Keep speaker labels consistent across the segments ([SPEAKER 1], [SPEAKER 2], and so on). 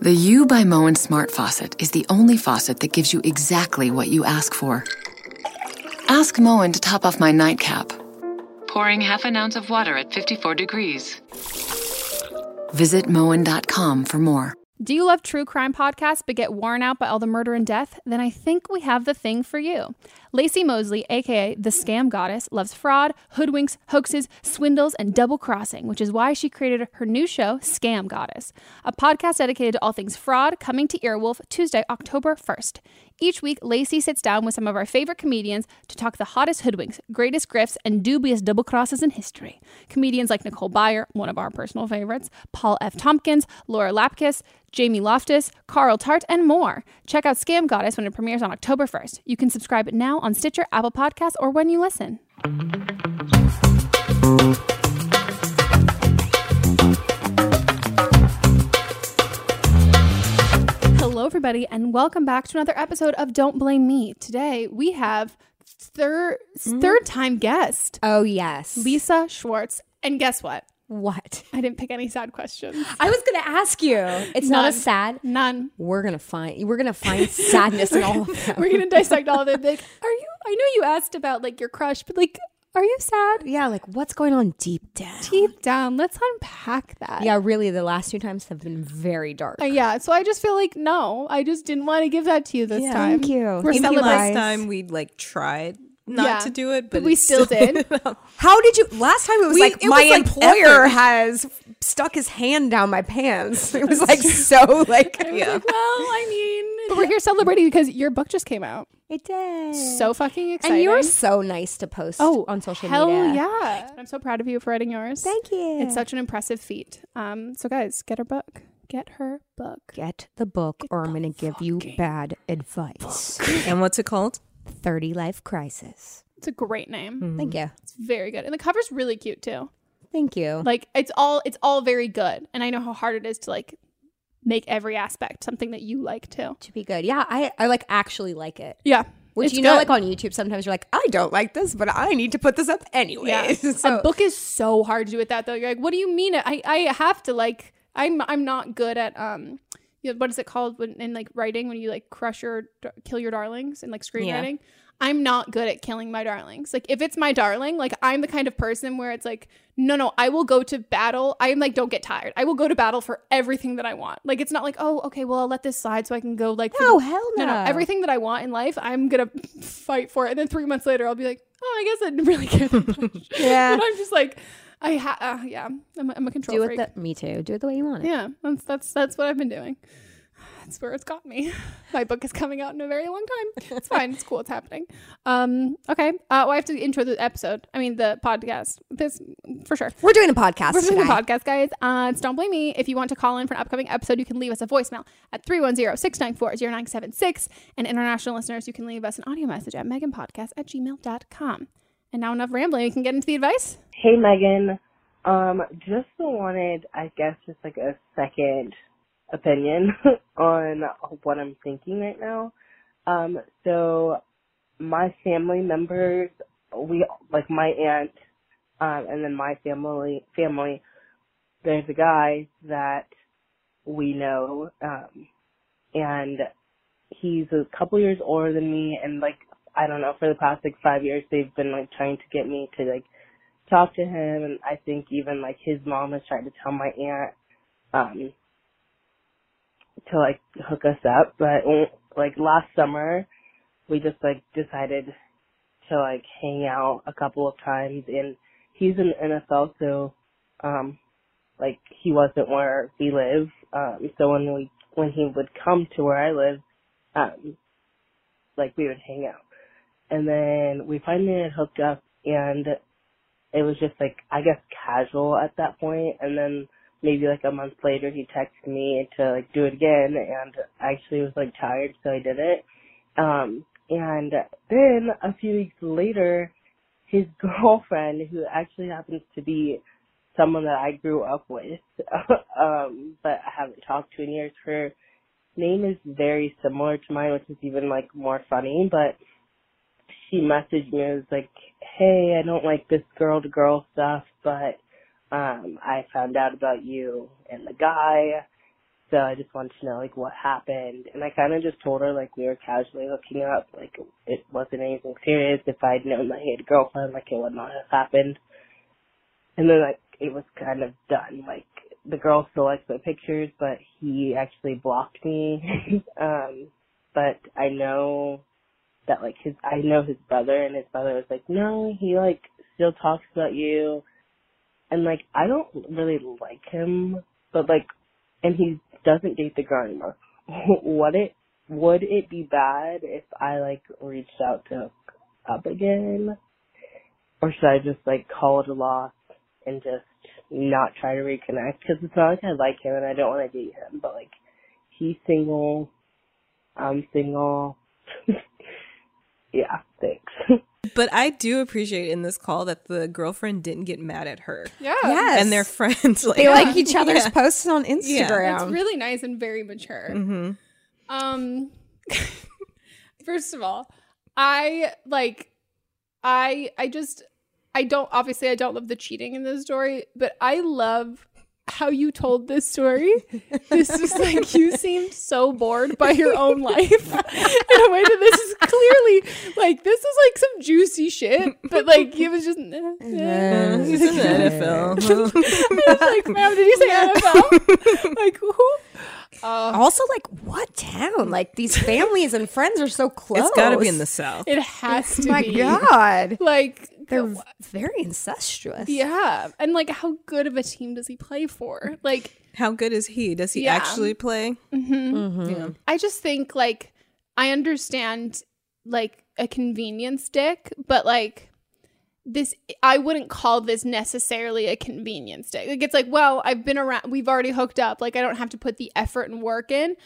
[SPEAKER 1] The U by Moen Smart Faucet is the only faucet that gives you exactly what you ask for. Ask Moen to top off my nightcap. Pouring half an ounce of water at 54 degrees. Visit Moen.com for more.
[SPEAKER 2] Do you love true crime podcasts but get worn out by all the murder and death? Then I think we have the thing for you. Laci Mosley, aka the Scam Goddess, loves fraud, hoodwinks, hoaxes, swindles, and double crossing, which is why she created her new show, Scam Goddess, a podcast dedicated to all things fraud, coming to Earwolf Tuesday, October 1st. Each week, Laci sits down with some of our favorite comedians to talk the hottest hoodwinks, greatest grifts, and dubious double crosses in history. Comedians like Nicole Byer, one of our personal favorites, Paul F. Tompkins, Lauren Lapkus, Jamie Loftus, Carl Tart, and more. Check out Scam Goddess when it premieres on October 1st. You can subscribe now on Stitcher, Apple Podcasts, or when you listen. Everybody, and welcome back to another episode of Don't Blame Me. Today we have third mm-hmm. third time guest
[SPEAKER 3] Oh yes.
[SPEAKER 2] Lisa Schwartz, and guess what?
[SPEAKER 3] What?
[SPEAKER 2] I didn't pick any sad questions.
[SPEAKER 3] I was gonna ask you. It's not a sad.
[SPEAKER 2] None.
[SPEAKER 3] We're gonna find. We're gonna find sadness in all of them.
[SPEAKER 2] We're gonna dissect all of it. Like, are you? I know you asked about like your crush, but like, are you sad?
[SPEAKER 3] Yeah, like what's going on deep down?
[SPEAKER 2] Deep down, let's unpack that.
[SPEAKER 3] Yeah, really. The last two times have been very dark.
[SPEAKER 2] Uh, yeah. So I just feel like no, I just didn't want to give that to you this
[SPEAKER 4] Yeah.
[SPEAKER 2] time.
[SPEAKER 3] Thank you.
[SPEAKER 2] We're
[SPEAKER 3] Thank you,
[SPEAKER 2] celebrating.
[SPEAKER 4] last time we'd like tried not
[SPEAKER 2] Yeah.
[SPEAKER 4] to do it, but,
[SPEAKER 2] But we
[SPEAKER 4] it's
[SPEAKER 2] still did.
[SPEAKER 3] How did you? Last time it was
[SPEAKER 4] We-
[SPEAKER 3] like
[SPEAKER 4] it
[SPEAKER 3] my
[SPEAKER 4] was,
[SPEAKER 3] employer
[SPEAKER 4] effort.
[SPEAKER 3] has stuck his hand down my pants. It was like so like.
[SPEAKER 4] yeah.
[SPEAKER 2] Well, I mean, but we're here celebrating because your book just came out.
[SPEAKER 3] It did.
[SPEAKER 2] So fucking exciting.
[SPEAKER 3] and you're so nice to post
[SPEAKER 2] oh
[SPEAKER 3] on social media.
[SPEAKER 2] hell yeah! I'm so proud of you for writing yours.
[SPEAKER 3] Thank you.
[SPEAKER 2] It's such an impressive feat. Um, so guys, get her book. Get her book.
[SPEAKER 3] Get the book, or I'm going to give you bad advice.
[SPEAKER 4] and what's it called?
[SPEAKER 3] 30 Life Crisis.
[SPEAKER 2] It's a great name.
[SPEAKER 3] Thank you.
[SPEAKER 2] It's very good, and the cover's really cute too.
[SPEAKER 3] Thank you.
[SPEAKER 2] Like it's all it's all very good, and I know how hard it is to like make every aspect something that you like too.
[SPEAKER 3] to be good. Yeah, I, I like actually like it.
[SPEAKER 2] Yeah,
[SPEAKER 3] Which you know,
[SPEAKER 2] good.
[SPEAKER 3] like on YouTube, sometimes you're like, I don't like this, but I need to put this up anyway.
[SPEAKER 2] Yeah.
[SPEAKER 3] so,
[SPEAKER 2] a book is so hard to do with that though. You're like, what do you mean? I I have to like I'm I'm not good at um you know, what is it called when in like writing when you like crush your kill your darlings and like screenwriting. I'm not good at killing my darlings. Like if it's my darling, like I'm the kind of person where it's like, no, no, I will go to battle. I am like, don't get tired. I will go to battle for everything that I want. Like it's not like, oh, okay, well I'll let this slide so I can go like
[SPEAKER 3] No,
[SPEAKER 2] the-
[SPEAKER 3] hell
[SPEAKER 2] no, no.
[SPEAKER 3] no.
[SPEAKER 2] Everything that I want in life, I'm gonna fight for it. And then three months later, I'll be like, oh, I guess I didn't really care that much.
[SPEAKER 3] Yeah.
[SPEAKER 2] but I'm just like, I ha- uh, yeah, I'm a, I'm a control
[SPEAKER 3] do
[SPEAKER 2] freak.
[SPEAKER 3] it the, me too. Do it the way you want it.
[SPEAKER 2] yeah, that's that's that's what I've been doing. That's where it's got me. My book is coming out in a very long time. It's fine. It's cool. It's happening. Um. Okay. Uh. Well, I have to intro the episode. I mean, the podcast. This for sure.
[SPEAKER 3] We're doing a podcast
[SPEAKER 2] We're doing
[SPEAKER 3] today.
[SPEAKER 2] a podcast, guys. Uh, it's Don't Blame Me. If you want to call in for an upcoming episode, you can leave us a voicemail at 310-694-0976. And international listeners, you can leave us an audio message at meghanpodcast at gmail.com. And now enough rambling. We can get into the advice.
[SPEAKER 5] Hey Meghan, um, just wanted, I guess, just like a second opinion on what I'm thinking right now. Um, so my family members, we like my aunt, um, and then my family family. There's a guy that we know, um, and he's a couple years older than me, and like I don't know, for the past like five years, they've been like trying to get me to like talk to him and I think even like his mom has tried to tell my aunt um to like hook us up but when- like last summer we just like decided to like hang out a couple of times and he's in NFL so um like he wasn't where we live um so when we when he would come to where I live um like we would hang out. And then we finally had hooked up and it was just like I guess casual at that point and then maybe like a month later he texted me to like do it again and I actually was like tired so I did it. Um and then a few weeks later his girlfriend who actually happens to be someone that I grew up with um but I haven't talked to in years her name is very similar to mine which is even like more funny but she messaged me and was like, Hey, I don't like this girl to girl stuff, but um I found out about you and the guy so I just wanted to know like what happened, and I kind of just told her like we were casually hooking up, like it wasn't anything serious. If I'd known that he had a girlfriend, like it would not have happened. And then like it was kind of done. Like the girl still likes my pictures, but he actually blocked me. um, but I know that like his I know his brother, and his brother was like, no, he like still talks about you, and like I don't really like him, but like, and he doesn't date the girl anymore. Would it would it be bad if I like reached out to up again, or should I just like call it a loss and just not try to reconnect? Because it's not like I like him and I don't want to date him, but like he's single, I'm single. yeah, thanks.
[SPEAKER 4] But I do appreciate in this call that the girlfriend didn't get mad at her.
[SPEAKER 2] Yeah.
[SPEAKER 3] Yes.
[SPEAKER 4] And they're friends. Like,
[SPEAKER 3] They like each other's
[SPEAKER 4] Yeah.
[SPEAKER 3] posts on Instagram. Yeah.
[SPEAKER 2] It's really nice and very mature.
[SPEAKER 4] Mhm.
[SPEAKER 2] Um first of all, I like I I just I don't obviously I don't love the cheating in this story, but I love how you told this story. This is like you seemed so bored by your own life in a way that this is clearly like this is like some juicy shit, but like it was just eh, eh.
[SPEAKER 4] He's in the NFL.
[SPEAKER 2] I was like, ma'am, did you say NFL? like who? Uh,
[SPEAKER 3] also, like, what town? Like, these families and friends are so close.
[SPEAKER 4] it's got to be in the South.
[SPEAKER 2] it has to
[SPEAKER 3] My
[SPEAKER 2] be.
[SPEAKER 3] God.
[SPEAKER 2] Like
[SPEAKER 3] They're very incestuous.
[SPEAKER 2] Yeah. And like how good of a team does he play for? Like
[SPEAKER 4] How good is he? Does he
[SPEAKER 2] Yeah.
[SPEAKER 4] actually play? Mm-hmm. Mm-hmm. Yeah.
[SPEAKER 2] I just think like I understand like a convenience dick, but like this I wouldn't call this necessarily a convenience dick. Like it's like, well, I've been around we've already hooked up. Like I don't have to put the effort and work in.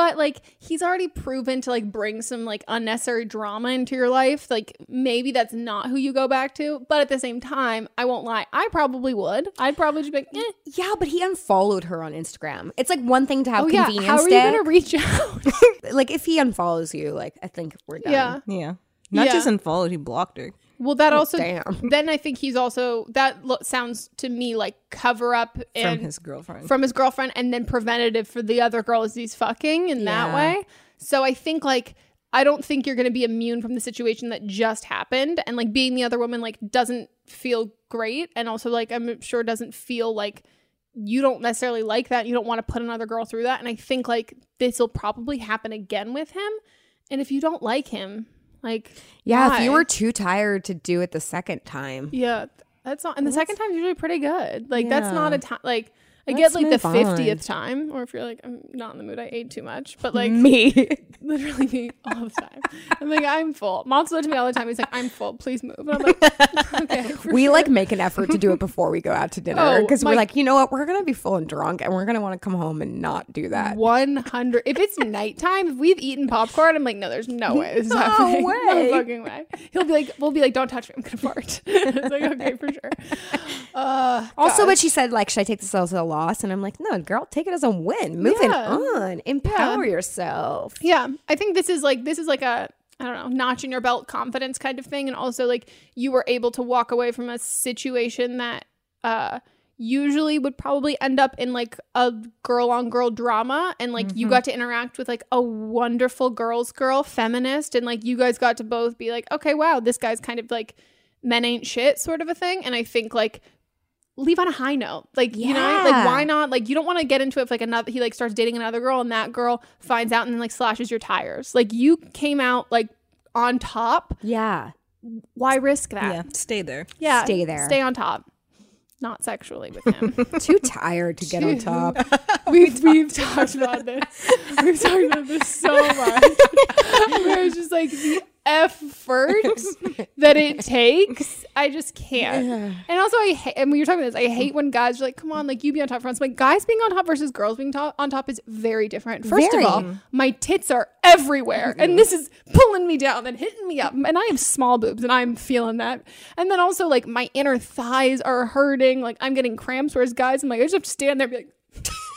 [SPEAKER 2] But like he's already proven to like bring some like unnecessary drama into your life. Like maybe that's not who you go back to. But at the same time, I won't lie. I probably would. I'd probably just be like, eh,
[SPEAKER 3] Yeah, but he unfollowed her on Instagram. It's like one thing to have
[SPEAKER 2] oh yeah, how are you
[SPEAKER 3] dick.
[SPEAKER 2] gonna reach out?
[SPEAKER 3] like if he unfollows you, like I think we're done.
[SPEAKER 2] yeah.
[SPEAKER 4] Yeah. Not
[SPEAKER 2] Yeah.
[SPEAKER 4] just unfollowed, he blocked her.
[SPEAKER 2] Well, that oh, also
[SPEAKER 3] damn.
[SPEAKER 2] then I think he's also that lo- sounds to me like cover up and
[SPEAKER 4] From his girlfriend.
[SPEAKER 2] from his girlfriend and then preventative for the other girls he's fucking in that way. So I think like I don't think you're going to be immune from the situation that just happened and like being the other woman like doesn't feel great and also like I'm sure doesn't feel like you don't necessarily like that. You don't want to put another girl through that and I think like this will probably happen again with him. And if you don't like him, like
[SPEAKER 3] Yeah, if you were too tired to do it the second time.
[SPEAKER 2] Yeah, that's not. And the second time's usually pretty good. Like that's not a time. Like I
[SPEAKER 3] Let's
[SPEAKER 2] get like the fiftieth time, or if you're like I'm not in the mood, I ate too much. But like
[SPEAKER 3] Me.
[SPEAKER 2] literally me all the time. I'm like I'm full. Mom said to me all the time. He's like I'm full. Please move. And I'm like okay.
[SPEAKER 3] we
[SPEAKER 2] sure."
[SPEAKER 3] like make an effort to do it before we go out to dinner
[SPEAKER 2] Oh,
[SPEAKER 3] because we're like, you know what, we're gonna be full and drunk, and we're gonna want to come home and not do that.
[SPEAKER 2] One hundred. If it's nighttime, if we've eaten popcorn, I'm like, no, there's no way this is
[SPEAKER 3] No
[SPEAKER 2] happening.
[SPEAKER 3] way.
[SPEAKER 2] No fucking way. He'll be like, we'll be like, don't touch me. I'm gonna fart. it's like, okay, for sure. Uh,
[SPEAKER 3] Also,
[SPEAKER 2] God.
[SPEAKER 3] but she said like, should I take this as a loss? And I'm like, no, girl, take it as a win. Moving
[SPEAKER 2] Yeah.
[SPEAKER 3] on, empower yourself.
[SPEAKER 2] Yeah, I think this is like this is like a I don't know notch in your belt confidence kind of thing, and also like you were able to walk away from a situation that uh usually would probably end up in like a girl on girl drama and like you got to interact with like a wonderful girl's girl feminist and like you guys got to both be like okay wow this guy's kind of like men ain't shit sort of a thing and i think like leave on a high note like you know like why not like you don't want to get into it if like another he like starts dating another girl and that girl finds out and then like slashes your tires like you came out like on top
[SPEAKER 3] Yeah,
[SPEAKER 2] why risk that
[SPEAKER 4] yeah. Stay there.
[SPEAKER 2] yeah
[SPEAKER 3] Stay there.
[SPEAKER 2] stay on top not sexually with him
[SPEAKER 3] too tired to get on top.
[SPEAKER 2] we've we've talked about this. We've talked about this so much. Where it's just like the effort that it takes. I just can't. And also, I hate. And when you're talking about this, I hate when guys are like, "Come on, like you be on top." For us, like guys being on top versus girls being top, on top is very different. First
[SPEAKER 3] Very.
[SPEAKER 2] of all, my tits are everywhere, and this is pulling me down and hitting me up. And I have small boobs, and I'm feeling that. And then also, like my inner thighs are hurting. Like I'm getting cramps. Whereas guys, I'm like, I just have to stand there and be like.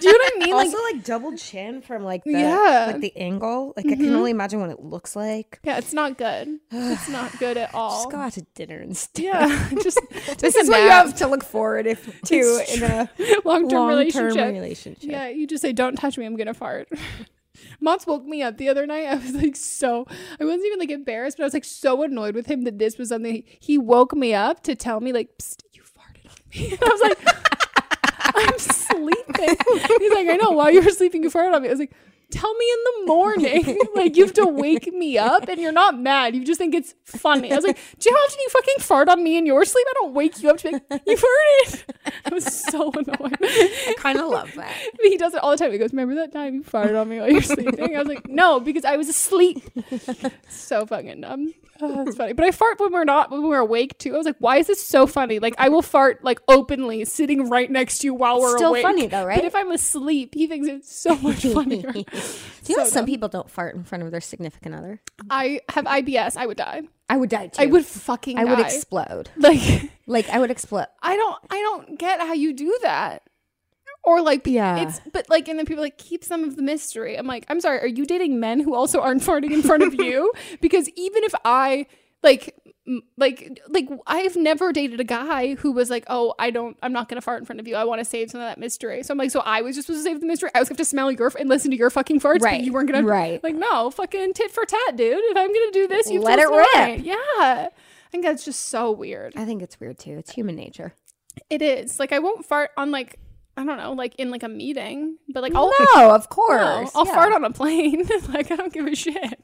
[SPEAKER 2] Do you know what I mean? Like,
[SPEAKER 3] also, like double chin from like the
[SPEAKER 2] Yeah.
[SPEAKER 3] like the angle. Like I can mm-hmm. only imagine what it looks like.
[SPEAKER 2] yeah, it's not good. It's not good at all.
[SPEAKER 3] Just go out to dinner instead.
[SPEAKER 2] yeah, just
[SPEAKER 3] This is what you have to look forward if, to in a
[SPEAKER 2] long term relationship.
[SPEAKER 3] relationship.
[SPEAKER 2] Yeah, you just say, "Don't touch me, I'm gonna fart." Mott's woke me up the other night. I was like so I wasn't even like embarrassed, but I was like so annoyed with him that this was something he, he woke me up to tell me like, Psst, "You farted on me." And I was like, "I'm sleeping." He's like, "I know. While you were sleeping, you farted on me." I was like. Tell me in the morning. like you have to wake me up and you're not mad. You just think it's funny. I was like, Do you often you fucking fart on me in your sleep? I don't wake you up to be like, You farted. I was so annoyed.
[SPEAKER 3] I kind of love that.
[SPEAKER 2] he does it all the time. He goes, "Remember that time you farted on me while you're sleeping?" I was like, "No, because I was asleep." so fucking dumb. Oh, that's funny. But I fart when we're not when we're awake too. I was like, "Why is this so funny?" Like I will fart like openly, sitting right next to you while we're
[SPEAKER 3] Still
[SPEAKER 2] awake.
[SPEAKER 3] funny, though, right?
[SPEAKER 2] But if I'm asleep, he thinks it's so much funnier.
[SPEAKER 3] Do you know
[SPEAKER 2] So
[SPEAKER 3] some
[SPEAKER 2] dumb.
[SPEAKER 3] people don't fart in front of their significant other?
[SPEAKER 2] I have IBS. I would die.
[SPEAKER 3] I would die too.
[SPEAKER 2] I would fucking.
[SPEAKER 3] I would explode.
[SPEAKER 2] Like
[SPEAKER 3] Like I would explode.
[SPEAKER 2] I don't. I don't get how you do that. Or like,
[SPEAKER 3] Yeah.
[SPEAKER 2] it's but like, and then people like keep some of the mystery. I'm like, I'm sorry, are you dating men who also aren't farting in front of you? Because even if I like, like, like I've never dated a guy who was like, oh, I don't, I'm not gonna fart in front of you. I want to save some of that mystery. So I'm like, so I was just supposed to save the mystery. I was going to smell your f- and listen to your fucking farts,
[SPEAKER 3] Right,
[SPEAKER 2] but you weren't gonna,
[SPEAKER 3] right.
[SPEAKER 2] Like, no, fucking tit for tat, dude. If I'm gonna do this, you
[SPEAKER 3] Let
[SPEAKER 2] to
[SPEAKER 3] it rip.
[SPEAKER 2] mine. Yeah. I think that's just so weird.
[SPEAKER 3] I think it's weird too. It's human nature.
[SPEAKER 2] It is. Like I won't fart on like I don't know, like in like a meeting, but like I'll
[SPEAKER 3] No, of
[SPEAKER 2] no,
[SPEAKER 3] course.
[SPEAKER 2] I'll
[SPEAKER 3] Yeah.
[SPEAKER 2] fart on a plane. like I don't give a shit.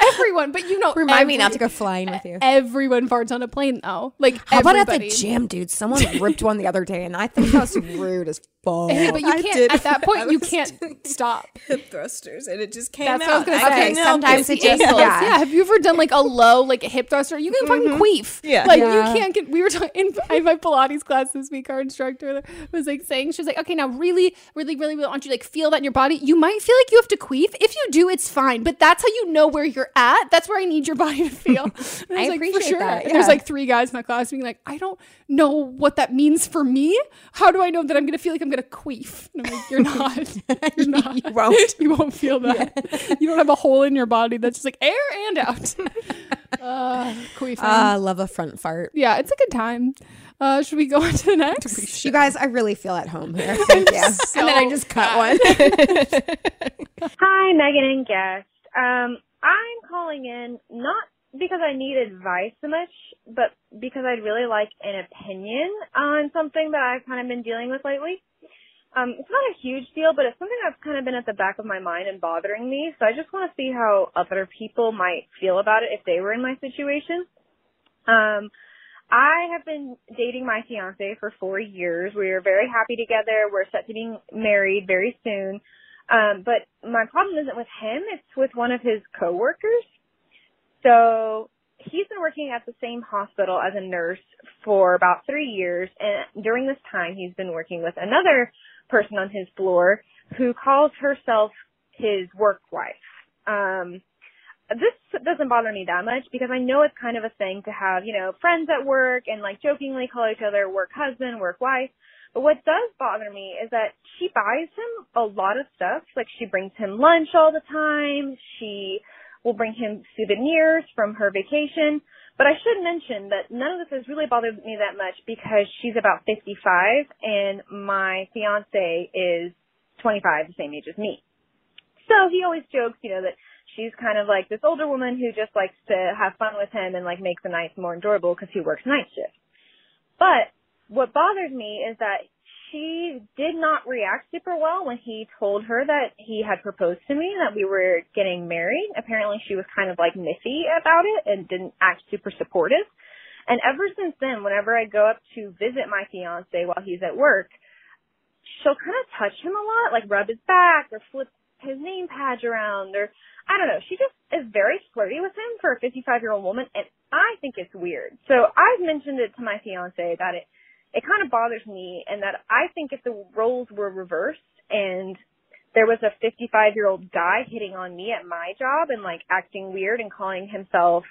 [SPEAKER 2] Everyone, but you know,
[SPEAKER 3] Remind me not to go flying with you.
[SPEAKER 2] Everyone farts on a plane though. Like
[SPEAKER 3] How about at the gym, dude? Someone ripped one the other day, and I think that was rude as fuck.
[SPEAKER 2] Hey, but you
[SPEAKER 4] I
[SPEAKER 2] can't
[SPEAKER 4] did.
[SPEAKER 2] at that point. You can't stop.
[SPEAKER 4] hip thrusters, and it just came
[SPEAKER 2] That's
[SPEAKER 4] out.
[SPEAKER 2] what I was gonna
[SPEAKER 4] I
[SPEAKER 2] say.
[SPEAKER 3] Sometimes
[SPEAKER 4] it.
[SPEAKER 3] it just-
[SPEAKER 2] Angles.
[SPEAKER 3] yeah.
[SPEAKER 2] Yeah. Have you ever done like a low like a hip thruster? You can fucking mm-hmm. queef.
[SPEAKER 4] Yeah.
[SPEAKER 2] Like
[SPEAKER 3] Yeah.
[SPEAKER 2] you can't get. We were talking in, in my Pilates class this week. Our instructor was like saying she was like, okay, now really, really, really, really want you to like feel that in your body. You might feel like you have to queef. If you do, it's fine. But that's how you know where you're at. That's where I need your body to feel. And
[SPEAKER 3] I
[SPEAKER 2] was like,
[SPEAKER 3] appreciate that,
[SPEAKER 2] And there's like three guys in my class being like, I don't know what that means for me. How do I know that I'm gonna feel like I'm gonna queef? And I'm like, you're not. You're not.
[SPEAKER 3] You won't.
[SPEAKER 2] You won't feel that. You don't have a hole in your body that's just like air and out. uh, queefing.
[SPEAKER 3] Ah, I love a front fart.
[SPEAKER 2] yeah, it's a good time. Uh, should we go on to the next?
[SPEAKER 3] You guys, I really feel at home here. Thank you. and then I just cut one.
[SPEAKER 6] Hi, Meghan and guest. Um, I'm calling in not because I need advice so much, but because I'd really like an opinion on something that I've kind of been dealing with lately. Um, it's not a huge deal, but it's something that's kind of been at the back of my mind and bothering me. So I just want to see how other people might feel about it if they were in my situation. Um, I have been dating my fiance for four years. We are very happy together. We're set to be married very soon. Um, but my problem isn't with him, it's with one of his coworkers. So he's been working at the same hospital as a nurse for about three years and during this time he's been working with another person on his floor who calls herself his work wife. Um this doesn't bother me that much because I know it's kind of a thing to have, you know, friends at work and like jokingly call each other work husband, work wife. But what does bother me is that she buys him a lot of stuff. Like she brings him lunch all the time. She will bring him souvenirs from her vacation. But I should mention that none of this has really bothered me that much because she's about 55 and my fiance is 25, the same age as me. So he always jokes, you know, that she's kind of like this older woman who just likes to have fun with him and like make the nights more enjoyable because he works night shift. But what bothers me is that she did not react super well when he told her that he had proposed to me and that we were getting married. Apparently she was kind of like miffy about it and didn't act super supportive. And ever since then, whenever I go up to visit my fiance while he's at work, she'll kind of touch him a lot, like rub his back or flip his name badge around or I don't know. She just is very flirty with him for a 55 year old woman and I think it's weird. So I've mentioned it to my fiance that it, it kind of bothers me and that I think if the roles were reversed and there was a 55 year old guy hitting on me at my job and like acting weird and calling himself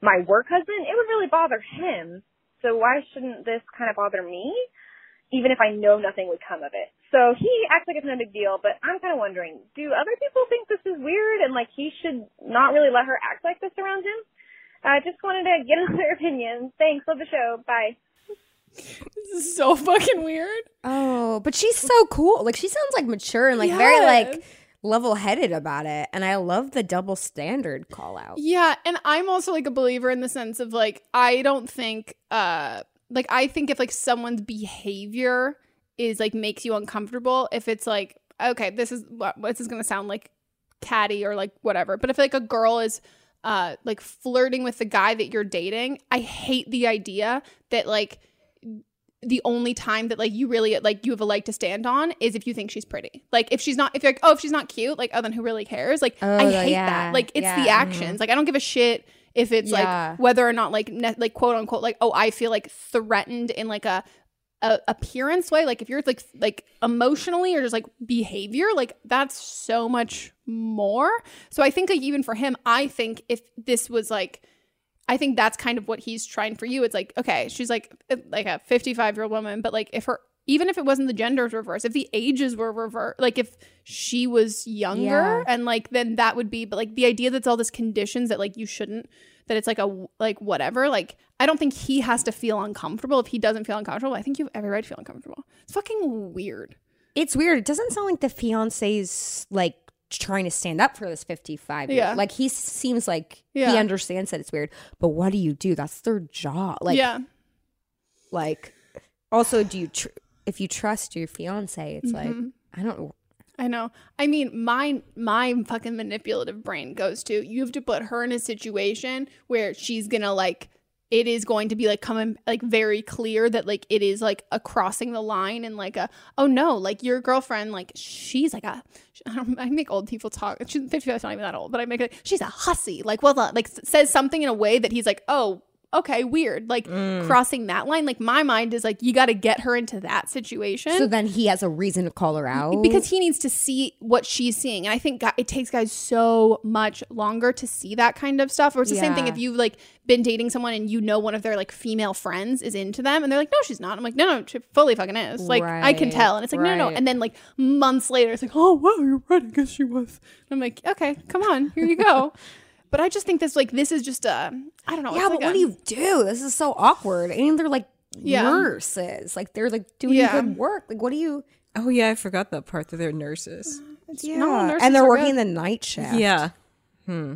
[SPEAKER 6] my work husband, it would really bother him. So why shouldn't this kind of bother me? even if I know nothing would come of it. So he acts like it's no big deal, but I'm kind of wondering, do other people think this is weird and like he should not really let her act like this around him? I uh, just wanted to get their opinions. Thanks. Love the show. Bye.
[SPEAKER 2] This is so fucking weird.
[SPEAKER 3] Oh, but she's so cool. Like she sounds like mature and like very like level headed about it. And I love the double standard call out.
[SPEAKER 2] Yeah, and I'm also like a believer in the sense of like I don't think uh like I think if like someone's behavior is like makes you uncomfortable, if it's like okay, this is what this is gonna sound like catty or like whatever, but if like a girl is uh like flirting with the guy that you're dating, I hate the idea that like the only time that like you really like you have a leg to stand on is if you think she's pretty. Like if she's not if you're like, oh if she's not cute, like oh then who really cares? Like I
[SPEAKER 3] Oh,
[SPEAKER 2] hate
[SPEAKER 3] yeah,
[SPEAKER 2] that. Like it's the
[SPEAKER 3] yeah, mm-hmm.
[SPEAKER 2] actions. Like I don't give a shit if it's
[SPEAKER 3] Yeah.
[SPEAKER 2] like whether or not like ne- like quote unquote like oh I feel like threatened in like a, a appearance way. Like if you're like like emotionally or just like behavior, like that's so much more. So I think like even for him, I think if this was like I think that's kind of what he's trying for you. It's like, okay, she's like uh, like a 55 year old woman, but like if her even if it wasn't the genders reversed, if the ages were reversed, like if she was younger
[SPEAKER 3] Yeah.
[SPEAKER 2] and like then that would be, but like the idea that's all this conditions that like you shouldn't, that it's like a like whatever. Like I don't think he has to feel uncomfortable. If he doesn't feel uncomfortable, I think you have every right to feel uncomfortable. It's fucking weird.
[SPEAKER 3] It's weird. It doesn't sound like the fiance's like trying to stand up for this 55 year
[SPEAKER 2] Yeah.
[SPEAKER 3] Like he seems like
[SPEAKER 2] Yeah.
[SPEAKER 3] he understands that it's weird. But what do you do? That's their job. Like,
[SPEAKER 2] yeah,
[SPEAKER 3] like also do you tr- if you trust your fiance, it's like
[SPEAKER 2] Mm-hmm.
[SPEAKER 3] I don't.
[SPEAKER 2] I know. I mean, my my fucking manipulative brain goes to you have to put her in a situation where she's gonna like it is going to be like coming like very clear that like it is like a crossing the line and like a oh no like your girlfriend like she's like a I, make old people talk she's 55 is not even that old but I make it she's a hussy like well uh, like says something in a way that he's like oh okay weird like mm. crossing that line like my mind is like you got to get her into that situation.
[SPEAKER 3] So then he has a reason to call her out?
[SPEAKER 2] Because he needs to see what she's seeing and i think it takes guys so much longer to see that kind of stuff or it's the same thing if you've like been dating someone and you know one of their like female friends is into them and they're like no she's not. I'm like no no she fully fucking is. Like i can tell and it's like no no no. and then like months later it's like oh wow you're right i guess she was. And i'm like okay come on here you go but i just think this like this is just a I don't know
[SPEAKER 3] yeah, but
[SPEAKER 2] like
[SPEAKER 3] what
[SPEAKER 2] a-
[SPEAKER 3] do you do? This is so awkward. And they're like
[SPEAKER 2] Yeah.
[SPEAKER 3] nurses. Like they're like doing
[SPEAKER 2] Yeah.
[SPEAKER 3] good work. Like what do you
[SPEAKER 4] Oh yeah, I forgot that part that they're nurses.
[SPEAKER 3] Yeah.
[SPEAKER 2] not all nurses
[SPEAKER 3] and they're working
[SPEAKER 2] good.
[SPEAKER 3] the night shift.
[SPEAKER 4] Yeah. Hmm.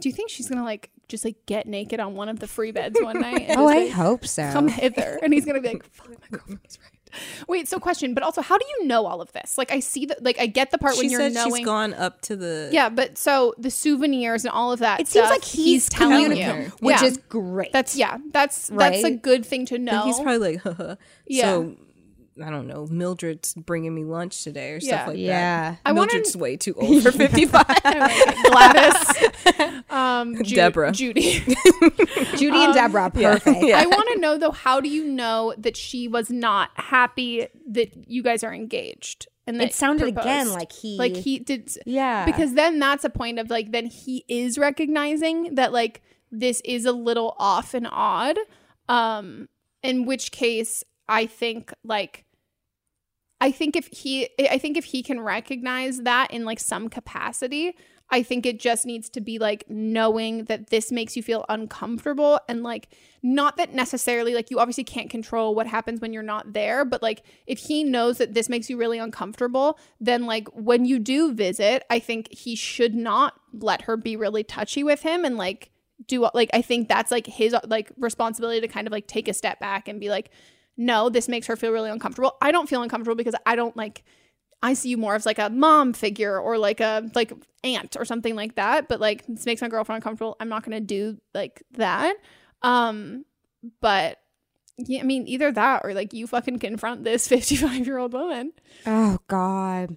[SPEAKER 2] Do you think she's gonna like just like get naked on one of the free beds one night
[SPEAKER 3] Oh,
[SPEAKER 2] just,
[SPEAKER 3] I
[SPEAKER 2] like,
[SPEAKER 3] hope so.
[SPEAKER 2] come hither and he's gonna be like fuck my girlfriend was right wait so question but also how do you know all of this like i see that like i get the part when you're
[SPEAKER 4] said
[SPEAKER 2] knowing
[SPEAKER 4] she's gone up to the
[SPEAKER 2] yeah but so the souvenirs and all of that
[SPEAKER 3] It seems like he's,
[SPEAKER 2] telling you
[SPEAKER 3] communicating, which
[SPEAKER 2] Yeah.
[SPEAKER 3] is great.
[SPEAKER 2] that's yeah that's that's a good thing to know
[SPEAKER 4] And he's probably like, Haha.
[SPEAKER 2] Yeah.
[SPEAKER 4] so I don't know, Mildred's bringing me lunch today or
[SPEAKER 2] Yeah.
[SPEAKER 4] stuff like
[SPEAKER 3] Yeah.
[SPEAKER 4] that.
[SPEAKER 2] I wanna-
[SPEAKER 4] Mildred's way too old for 55.
[SPEAKER 2] gladys um Ju-
[SPEAKER 4] Deborah.
[SPEAKER 2] judy
[SPEAKER 3] Judy
[SPEAKER 2] Um,
[SPEAKER 3] and Deborah, perfect.
[SPEAKER 2] I want to know though, how do you know that she was not happy that you guys are engaged? And that
[SPEAKER 3] It sounded
[SPEAKER 2] proposed?
[SPEAKER 3] again like he
[SPEAKER 2] like he did,
[SPEAKER 3] Yeah.
[SPEAKER 2] Because then that's a point of like, then he is recognizing that like this is a little off and odd. Um, in which case, I think like. I think if he I think if he can recognize that in like some capacity, I think it just needs to be like knowing that this makes you feel uncomfortable and like not that necessarily like you obviously can't control what happens when you're not there, but like if he knows that this makes you really uncomfortable, then like when you do visit, I think he should not let her be really touchy with him and like do like I think that's like his like responsibility to kind of like take a step back and be like no, this makes her feel really uncomfortable. I don't feel uncomfortable because I don't like I see you more as like a mom figure or like a like aunt or something like that. But like this makes my girlfriend uncomfortable. I'm not gonna do like that. Um, but yeah, I mean either that or like you fucking confront this 55 year old woman.
[SPEAKER 3] Oh God.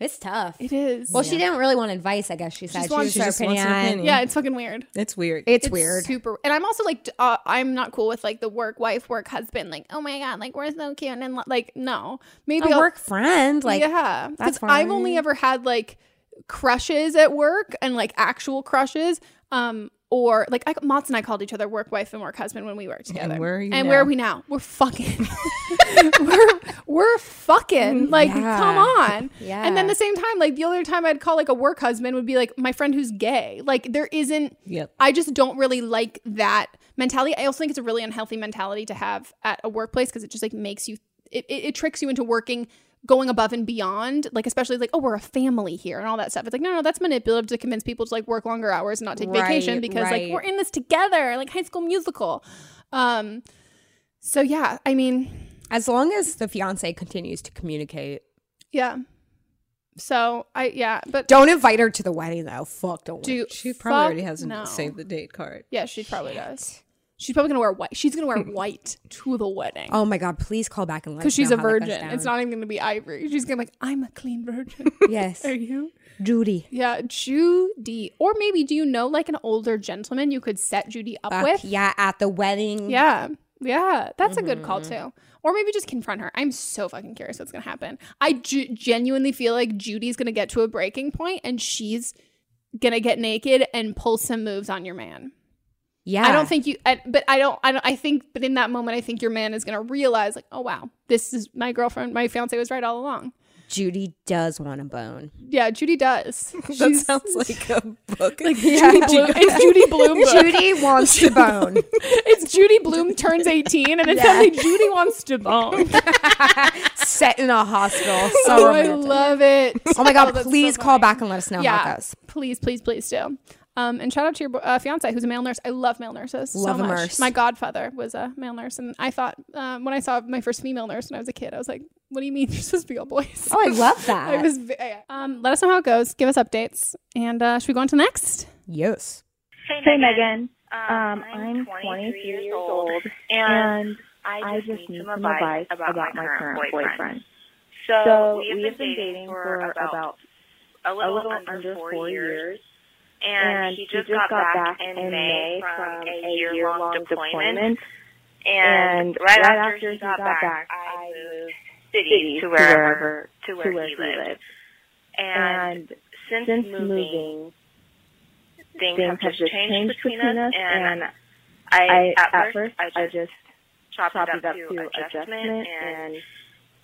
[SPEAKER 3] It's tough.
[SPEAKER 2] It is.
[SPEAKER 3] Well, she didn't really want advice, I guess she said.
[SPEAKER 2] just
[SPEAKER 3] She,
[SPEAKER 2] wants-
[SPEAKER 3] was
[SPEAKER 2] she
[SPEAKER 3] her
[SPEAKER 4] just wants an
[SPEAKER 3] opinion.
[SPEAKER 4] opinion.
[SPEAKER 2] yeah, it's fucking weird.
[SPEAKER 4] It's weird.
[SPEAKER 3] It's,
[SPEAKER 2] It's
[SPEAKER 3] weird.
[SPEAKER 2] super and i'm also like uh, i'm not cool with like the work wife work husband like oh my god like we're so cute and like no maybe
[SPEAKER 3] a
[SPEAKER 2] I'll-
[SPEAKER 3] work friend, like
[SPEAKER 2] yeah
[SPEAKER 3] that's
[SPEAKER 2] because i've only ever had like crushes at work and like actual crushes um or like I, Mott's and I called each other work wife and work husband when we worked together.
[SPEAKER 4] where are you
[SPEAKER 2] and
[SPEAKER 4] now?
[SPEAKER 2] where are we now? We're fucking. we're we're fucking. Mm, like,
[SPEAKER 3] Yeah.
[SPEAKER 2] come on.
[SPEAKER 3] Yeah.
[SPEAKER 2] And then the same time, like the other time I'd call like a work husband would be like my friend who's gay. Like there isn't.
[SPEAKER 4] Yep.
[SPEAKER 2] I just don't really like that mentality. I also think it's a really unhealthy mentality to have at a workplace because it just like makes you. It, it, it tricks you into working going above and beyond like especially like oh we're a family here and all that stuff it's like no no that's manipulative to convince people to like work longer hours and not take vacation because
[SPEAKER 3] right.
[SPEAKER 2] like we're in this together like high school musical um so yeah i mean
[SPEAKER 3] As long as the fiance continues to communicate.
[SPEAKER 2] yeah so i yeah but
[SPEAKER 3] Don't invite her to the wedding though. Fuck, don't.
[SPEAKER 2] do
[SPEAKER 4] She probably already has a
[SPEAKER 2] no.
[SPEAKER 4] save the date card.
[SPEAKER 2] yeah she probably does she's probably gonna wear white she's gonna wear white to the wedding
[SPEAKER 3] Oh my god, please call back and let us
[SPEAKER 2] because she's
[SPEAKER 3] know
[SPEAKER 2] a
[SPEAKER 3] how that goes
[SPEAKER 2] virgin. It's
[SPEAKER 3] down.
[SPEAKER 2] not even going to be ivory. She's going to be like, I'm a clean virgin.
[SPEAKER 3] Yes.
[SPEAKER 2] Are you?
[SPEAKER 3] Judy.
[SPEAKER 2] Yeah, Judy. Or maybe do you know like an older gentleman you could set Judy up
[SPEAKER 3] Fuck,
[SPEAKER 2] with?
[SPEAKER 3] yeah, at the wedding.
[SPEAKER 2] Yeah. Yeah, that's a good
[SPEAKER 3] Mm-hmm.
[SPEAKER 2] call too. Or maybe just confront her. I'm so fucking curious what's gonna happen. I ge- genuinely feel like Judy's gonna get to a breaking point and she's gonna get naked and pull some moves on your man.
[SPEAKER 3] Yeah.
[SPEAKER 2] I don't think you, I, but I don't, I don't, I think, but in that moment, I think your man is gonna realize, like, oh wow, this is my girlfriend, my fiance was right all along.
[SPEAKER 3] Judy does want a bone.
[SPEAKER 2] Yeah, Judy does.
[SPEAKER 4] That
[SPEAKER 2] She's-
[SPEAKER 4] sounds like a book.
[SPEAKER 2] like Judy Blume. It's Judy Blume. book.
[SPEAKER 3] Judy wants to bone.
[SPEAKER 2] It's Judy Blume turns 18 and it's suddenly Judy wants to bone.
[SPEAKER 3] Set in a hospital. Oh, so
[SPEAKER 2] oh, I love it.
[SPEAKER 3] Oh my god, oh,
[SPEAKER 2] that's so
[SPEAKER 3] please call back and let us know how it goes.
[SPEAKER 2] please, please, please do. Um, and shout out to your uh, fiance who's a male nurse. I love male nurses. so
[SPEAKER 3] Love a
[SPEAKER 2] much.
[SPEAKER 3] nurse.
[SPEAKER 2] My godfather was a male nurse, and I thought um, when I saw my first female nurse when I was a kid, I was like, "What do you mean you're supposed to be all boys?"
[SPEAKER 3] Oh, I love that.
[SPEAKER 2] I was. Um, let us know how it goes. Give us updates, and uh, should we go on to the next?
[SPEAKER 3] yes.
[SPEAKER 7] Hey, Meghan. Um, I'm 23 years old, and I just need some advice about my current boyfriend. So we have been dating for about a little under four years, and he just got back in May from a year-long deployment. And right after he got back, I moved cities to wherever to where he lived. And since moving, things have just changed between us, and I at first I just chopped it up to adjustment and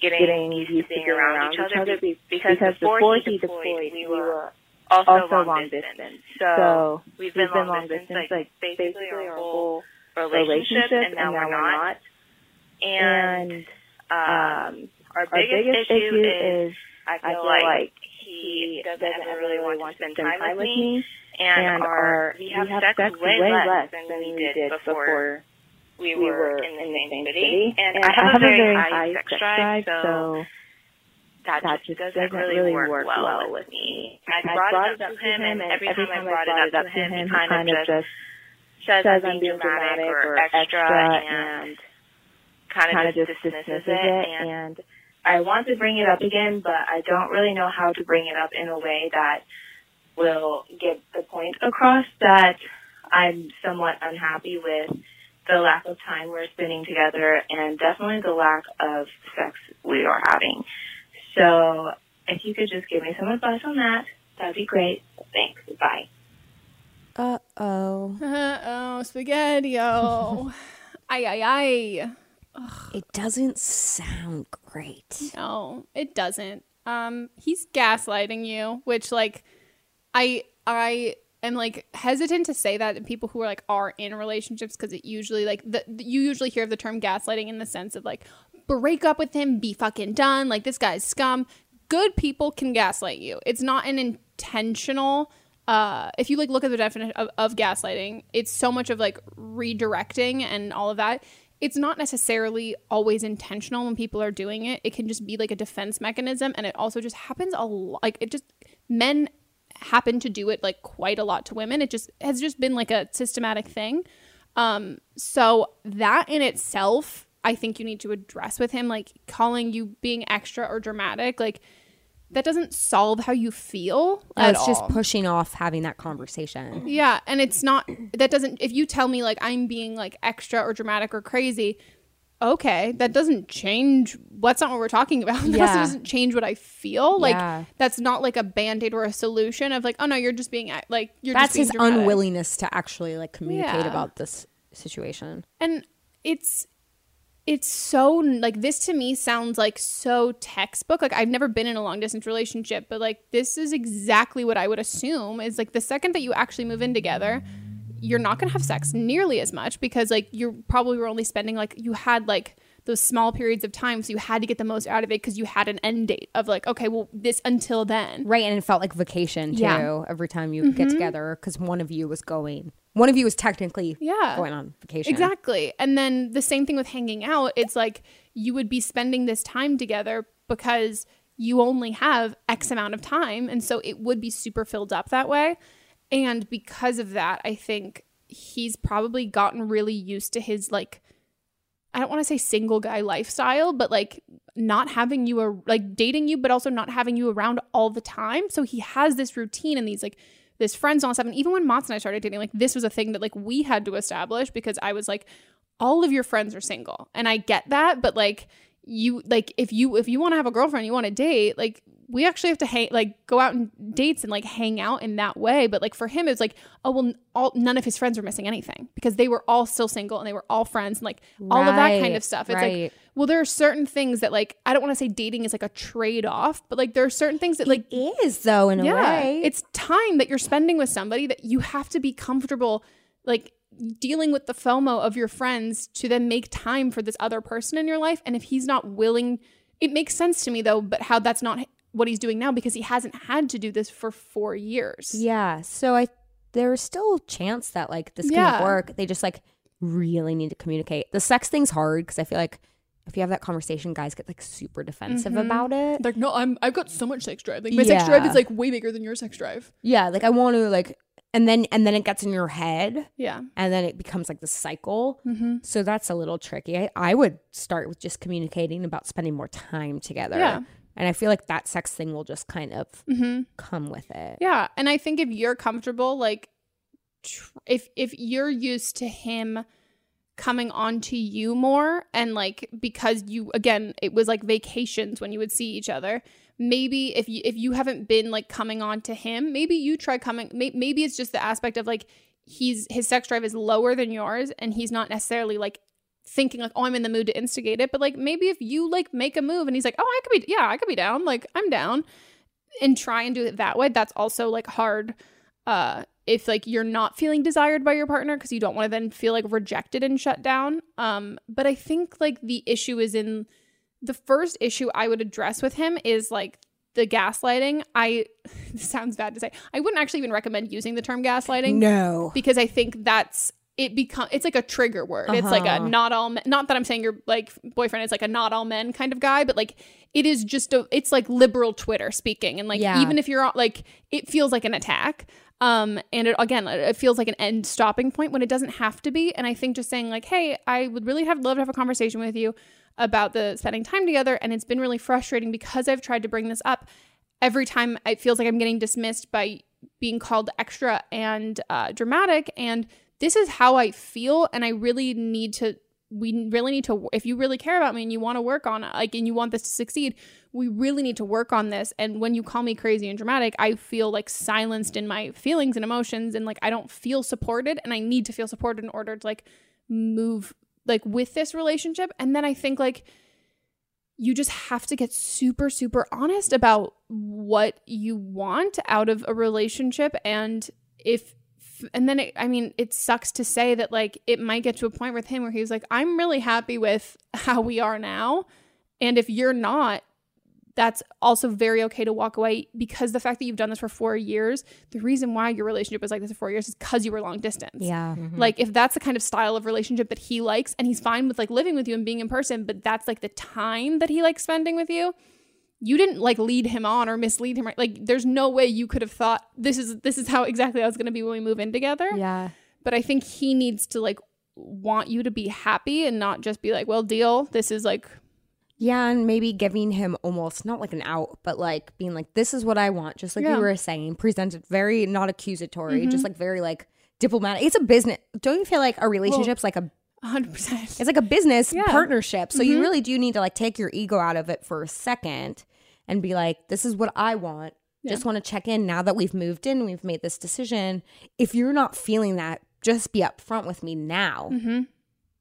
[SPEAKER 7] getting used to being around each other be- because before he deployed, we were also long distance. So we've been long distance, like basically our whole relationship, and now we're not. And um, our biggest issue is I feel like he doesn't ever really want to spend time with me, and our we have sex way less than we did before we were in the same city. And I have a very high sex drive, so that just doesn't really work well with me. I brought it up to him, and every time I brought it up to him, he kind of just says I'm being dramatic or extra, and kind of just dismisses it. And I want to bring it up again, but I don't really know how to bring it up in a way that will get the point across that I'm somewhat unhappy with the lack of time we're spending together and definitely the lack of sex we are having. So if you could just give me some advice on that, that'd be great. Thanks. Bye.
[SPEAKER 3] Uh oh.
[SPEAKER 2] Uh oh, spaghetti. Oh, ay ay ay.
[SPEAKER 3] It doesn't sound great.
[SPEAKER 2] No, it doesn't. Um, he's gaslighting you, which like I I am like hesitant to say that to people who are like are in relationships because it usually like the you usually hear of the term gaslighting in the sense of like break up with him, be fucking done, like this guy's scum. Good people can gaslight you. It's not an intentional uh if you like look at the definition of, of gaslighting, it's so much of like redirecting and all of that it's not necessarily always intentional when people are doing it. It can just be like a defense mechanism, and it also just happens a lot. Like it just men happen to do it like quite a lot to women. It just has just been like a systematic thing. Um, so that in itself, I think you need to address with him, like calling you being extra or dramatic, like that doesn't solve how you feel.
[SPEAKER 3] It's just pushing off having that conversation.
[SPEAKER 2] Yeah, and it's not that doesn't if you tell me like I'm being like extra or dramatic or crazy, okay, that doesn't change. What's not what we're talking about. That
[SPEAKER 3] Yeah.
[SPEAKER 2] doesn't change what I feel. Like
[SPEAKER 3] Yeah.
[SPEAKER 2] that's not like a band aid or a solution of like, oh no, you're just being like you're
[SPEAKER 3] That's
[SPEAKER 2] just being
[SPEAKER 3] his
[SPEAKER 2] dramatic.
[SPEAKER 3] unwillingness to actually like communicate
[SPEAKER 2] Yeah.
[SPEAKER 3] about this situation.
[SPEAKER 2] and it's it's so like this to me sounds like so textbook like i've never been in a long distance relationship but like this is exactly what i would assume is like the second that you actually move in together you're not going to have sex nearly as much because like you probably were only spending like you had like those small periods of time so you had to get the most out of it because you had an end date of like okay well this until then
[SPEAKER 3] Right, and it felt like vacation too
[SPEAKER 2] Yeah. Mm-hmm.
[SPEAKER 3] every time you get together because one of you was going. One of you was technically
[SPEAKER 2] Yeah.
[SPEAKER 3] going on vacation.
[SPEAKER 2] Exactly. And then the same thing with hanging out. It's like you would be spending this time together because you only have X amount of time. And so it would be super filled up that way. And because of that, I think he's probably gotten really used to his like, I don't want to say single guy lifestyle, but like not having you, ar- like dating you, but also not having you around all the time. So he has this routine and these like, this friend zone stuff. And even when Mott's and I started dating, like this was a thing that like we had to establish because I was like, all of your friends are single. And I get that, but like you like if you if you want to have a girlfriend, you want to date, like we actually have to hang like go out and dates and like hang out in that way. But like for him, it's like, oh well all none of his friends were missing anything because they were all still single and they were all friends and like all of that kind of stuff. It's
[SPEAKER 3] right.
[SPEAKER 2] like well, there are certain things that like I don't want to say dating is like a trade off, but like there are certain things that like
[SPEAKER 3] It is though in a way.
[SPEAKER 2] it's time that you're spending with somebody that you have to be comfortable, like dealing with the FOMO of your friends to then make time for this other person in your life. And if he's not willing, it makes sense to me though, but how that's not what he's doing now because he hasn't had to do this for four years.
[SPEAKER 3] yeah. So I there's still a chance that like this can work. They just like really need to communicate. The sex thing's hard because I feel like if you have that conversation, guys get like super defensive
[SPEAKER 2] Mm-hmm.
[SPEAKER 3] about it.
[SPEAKER 2] Like, no, I'm I've got so much sex drive. Like my sex drive is like way bigger than your sex drive.
[SPEAKER 3] Yeah, like I want to like, and then and then it gets in your head,
[SPEAKER 2] Yeah.
[SPEAKER 3] and then it becomes like the cycle.
[SPEAKER 2] Mm-hmm.
[SPEAKER 3] So that's a little tricky. I, I would start with just communicating about spending more time together.
[SPEAKER 2] Yeah.
[SPEAKER 3] And I feel like that sex thing will just kind of
[SPEAKER 2] Mm-hmm.
[SPEAKER 3] come with it.
[SPEAKER 2] Yeah, and I think if you're comfortable, like, tr- if if you're used to him coming on to you more, and like because you again, it was like vacations when you would see each other. Maybe if you if you haven't been like coming on to him, maybe you try coming. May, maybe it's just the aspect of like he's his sex drive is lower than yours, and he's not necessarily like thinking like oh i'm in the mood to instigate it but like maybe if you like make a move and he's like oh i could be yeah i could be down like i'm down and try and do it that way that's also like hard uh if like you're not feeling desired by your partner because you don't want to then feel like rejected and shut down um but i think like the issue is in the first issue i would address with him is like the gaslighting i this sounds bad to say i wouldn't actually even recommend using the term gaslighting
[SPEAKER 3] No.
[SPEAKER 2] because I think that's it become it's like a trigger word. It's like a
[SPEAKER 3] Uh-huh.
[SPEAKER 2] not all men, not that I'm saying your like boyfriend is like a not all men kind of guy, but like it is just a it's like liberal Twitter speaking and like
[SPEAKER 3] Yeah.
[SPEAKER 2] even if you're like it feels like an attack. Um and it, again it feels like an end stopping point when it doesn't have to be and I think just saying like hey, I would really have love to have a conversation with you about the spending time together and it's been really frustrating because I've tried to bring this up every time it feels like I'm getting dismissed by being called extra and uh, dramatic. And this is how I feel. And I really need to, we really need to, if you really care about me and you want to work on like, and you want this to succeed, we really need to work on this. And when you call me crazy and dramatic, I feel like silenced in my feelings and emotions. And like, I don't feel supported. And I need to feel supported in order to like move like with this relationship. And then I think like, you just have to get super super honest about what you want out of a relationship and if and then it, i mean it sucks to say that like it might get to a point with him where he's like i'm really happy with how we are now and if you're not that's also very okay to walk away because the fact that you've done this for four years the reason why your relationship was like this for four years is because you were long distance
[SPEAKER 3] Yeah. Mm-hmm.
[SPEAKER 2] like if that's the kind of style of relationship that he likes and he's fine with like living with you and being in person, but that's like the time that he likes spending with you, you didn't like lead him on or mislead him. Right? Like there's no way you could have thought this is this is how exactly I was going to be when we move in together.
[SPEAKER 3] Yeah.
[SPEAKER 2] But I think he needs to like want you to be happy and not just be like, well, deal. This is like
[SPEAKER 3] Yeah, and maybe giving him almost not like an out, but like being like, "This is what I want," just like
[SPEAKER 2] Yeah. Mm-hmm.
[SPEAKER 3] you were saying, presented very not accusatory, just like very like diplomatic. It's a business. Don't you feel like a relationship's like a
[SPEAKER 2] 100%.
[SPEAKER 3] It's like a business
[SPEAKER 2] Yeah.
[SPEAKER 3] partnership. So
[SPEAKER 2] Mm-hmm.
[SPEAKER 3] you really do need to like take your ego out of it for a second and be like, this is what I want. Just want to check in now that we've moved in, we've made this decision. If you're not feeling that, just be upfront with me now,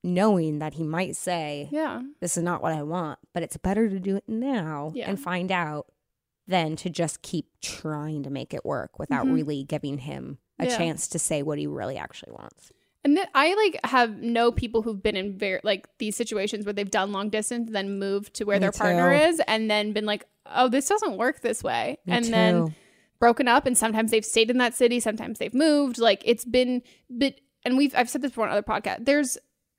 [SPEAKER 3] knowing that he might say,
[SPEAKER 2] Mm-hmm. Yeah.
[SPEAKER 3] this is not what I want, but it's better to do it now
[SPEAKER 2] Yeah.
[SPEAKER 3] and find out than to just keep trying to make it work without really giving him a
[SPEAKER 2] Mm-hmm. Yeah.
[SPEAKER 3] chance to say what he really actually wants.
[SPEAKER 2] And th- I like have know people who've been in very like these situations where they've done long distance, then moved to where
[SPEAKER 3] Me
[SPEAKER 2] their partner
[SPEAKER 3] too.
[SPEAKER 2] is, and then been like, "Oh, this doesn't work this way,"
[SPEAKER 3] Me
[SPEAKER 2] and then broken up. And sometimes they've stayed in that city, sometimes they've moved. Like it's been, but and we've I've said this before on other podcast. There's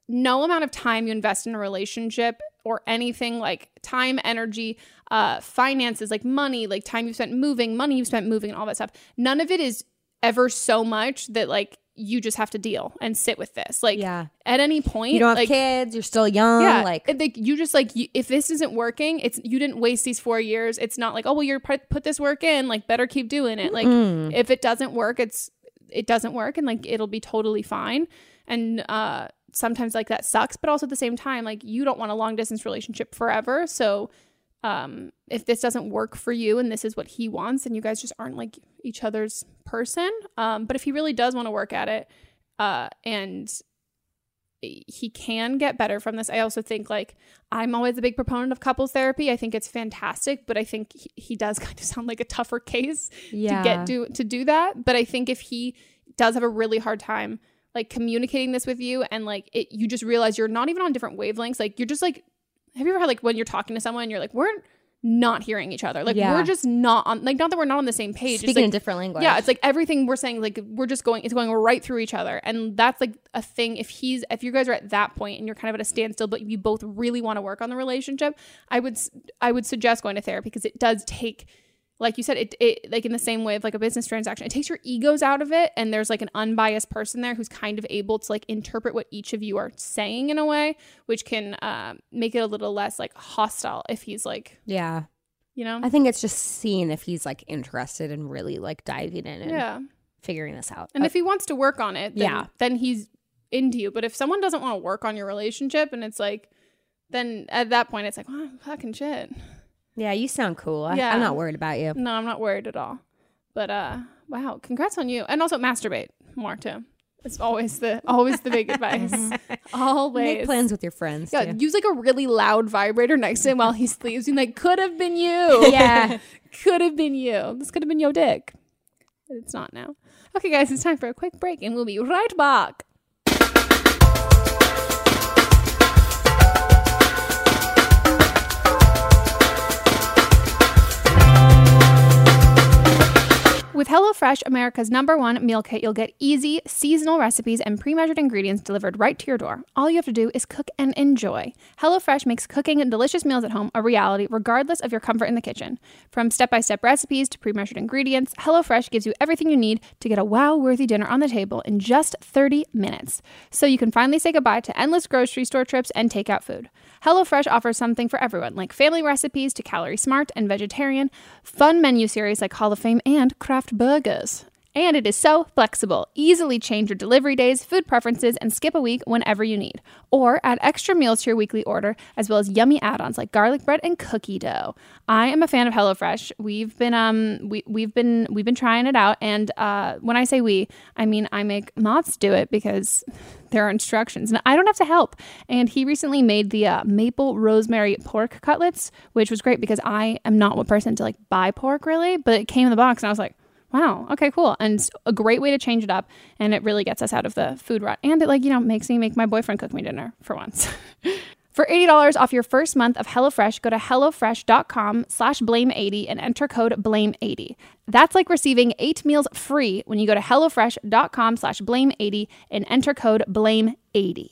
[SPEAKER 2] no amount of time you invest in a relationship or anything like time, energy, uh, finances, like money, like time you've spent moving, money you've spent moving, and all that stuff. None of it is ever so much that like you just have to deal and sit with this. Like
[SPEAKER 3] Yeah.
[SPEAKER 2] at any point,
[SPEAKER 3] You don't have
[SPEAKER 2] like,
[SPEAKER 3] kids, you're still young.
[SPEAKER 2] Yeah,
[SPEAKER 3] like,
[SPEAKER 2] like you just like you, if this isn't working, it's you didn't waste these four years. It's not like oh well, you're put, put this work in, like better keep doing it. Like if it doesn't work, it's it doesn't work, and like it'll be totally fine. And uh, sometimes like that sucks, but also at the same time, like you don't want a long distance relationship forever. So um, if this doesn't work for you and this is what he wants, and you guys just aren't like each other's person. Um, but if he really does want to work at it, uh, and he can get better from this. I also think like I'm always a big proponent of couples therapy. I think it's fantastic, but I think he, he does kind of sound like a tougher case
[SPEAKER 3] Yeah.
[SPEAKER 2] to get do to do that. But I think if he does have a really hard time like communicating this with you and like it you just realize you're not even on different wavelengths. Like you're just like have you ever had like when you're talking to someone you're like we're not hearing each other. Like
[SPEAKER 3] Yeah.
[SPEAKER 2] we're just not on like not that we're not on the same page. It's
[SPEAKER 3] speaking
[SPEAKER 2] like,
[SPEAKER 3] a different language.
[SPEAKER 2] yeah, it's like everything we're saying, like we're just going, it's going right through each other, and that's like a thing. If he's, if you guys are at that point and you're kind of at a standstill, but you both really want to work on the relationship, I would, I would suggest going to therapy because it does take, like you said, it, it like in the same way of like a business transaction, it takes your egos out of it, and there's like an unbiased person there who's kind of able to like interpret what each of you are saying in a way, which can uh, make it a little less like hostile if he's like,
[SPEAKER 3] yeah.
[SPEAKER 2] you know,
[SPEAKER 3] I think it's just seeing if he's like interested and really like diving in and
[SPEAKER 2] yeah.
[SPEAKER 3] figuring this out.
[SPEAKER 2] And
[SPEAKER 3] Uh,
[SPEAKER 2] if he wants to work on it, then,
[SPEAKER 3] Yeah.
[SPEAKER 2] then he's into you. But if someone doesn't want to work on your relationship and it's like, then at that point it's like, well, fucking shit.
[SPEAKER 3] Yeah, you sound cool. I,
[SPEAKER 2] Yeah.
[SPEAKER 3] I'm not worried about you.
[SPEAKER 2] No, I'm not worried at all. But uh, wow, congrats on you. And also masturbate more too. It's always the always the big advice. always
[SPEAKER 3] Make plans with your friends.
[SPEAKER 2] Yeah,
[SPEAKER 3] too.
[SPEAKER 2] use like a really loud vibrator next to him while he sleeps. And like, could have been you.
[SPEAKER 3] Yeah.
[SPEAKER 2] could have been you. This could have been your dick. But it's not now. Okay, guys, it's time for a quick break, and we'll be right back. With HelloFresh, America's number one meal kit, you'll get easy, seasonal recipes and pre measured ingredients delivered right to your door. All you have to do is cook and enjoy. HelloFresh makes cooking delicious meals at home a reality, regardless of your comfort in the kitchen. From step by step recipes to pre measured ingredients, HelloFresh gives you everything you need to get a wow worthy dinner on the table in just 30 minutes. So you can finally say goodbye to endless grocery store trips and takeout food. HelloFresh offers something for everyone, like family recipes to calorie smart and vegetarian, fun menu series like Hall of Fame and craft burgers. And it is so flexible. Easily change your delivery days, food preferences, and skip a week whenever you need. Or add extra meals to your weekly order, as well as yummy add-ons like garlic bread and cookie dough. I am a fan of HelloFresh. We've been um we we've been we've been trying it out, and uh, when I say we, I mean I make Mots do it because there are instructions, and I don't have to help. And he recently made the uh, maple rosemary pork cutlets, which was great because I am not one person to like buy pork really, but it came in the box, and I was like wow okay cool and a great way to change it up and it really gets us out of the food rut and it like you know makes me make my boyfriend cook me dinner for once for $80 off your first month of HelloFresh, go to HelloFresh.com slash blame80 and enter code blame80. That's like receiving eight meals free when you go to HelloFresh.com slash blame80 and enter code blame80.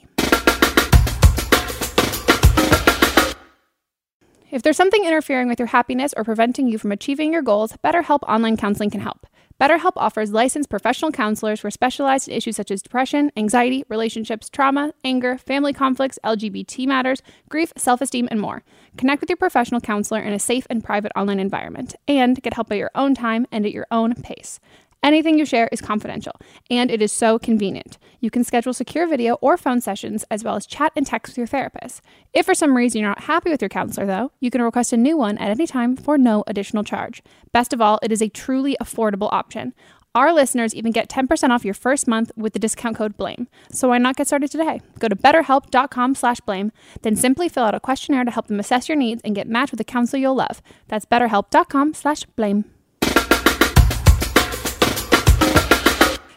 [SPEAKER 2] If there's something interfering with your happiness or preventing you from achieving your goals, BetterHelp Online Counseling can help. BetterHelp offers licensed professional counselors who are specialized in issues such as depression, anxiety, relationships, trauma, anger, family conflicts, LGBT matters, grief, self esteem, and more. Connect with your professional counselor in a safe and private online environment and get help at your own time and at your own pace. Anything you share is confidential, and it is so convenient. You can schedule secure video or phone sessions, as well as chat and text with your therapist. If for some reason you're not happy with your counselor, though, you can request a new one at any time for no additional charge. Best of all, it is a truly affordable option. Our listeners even get 10% off your first month with the discount code BLAME. So why not get started today? Go to betterhelp.com slash blame, then simply fill out a questionnaire to help them assess your needs and get matched with a counselor you'll love. That's betterhelp.com slash blame.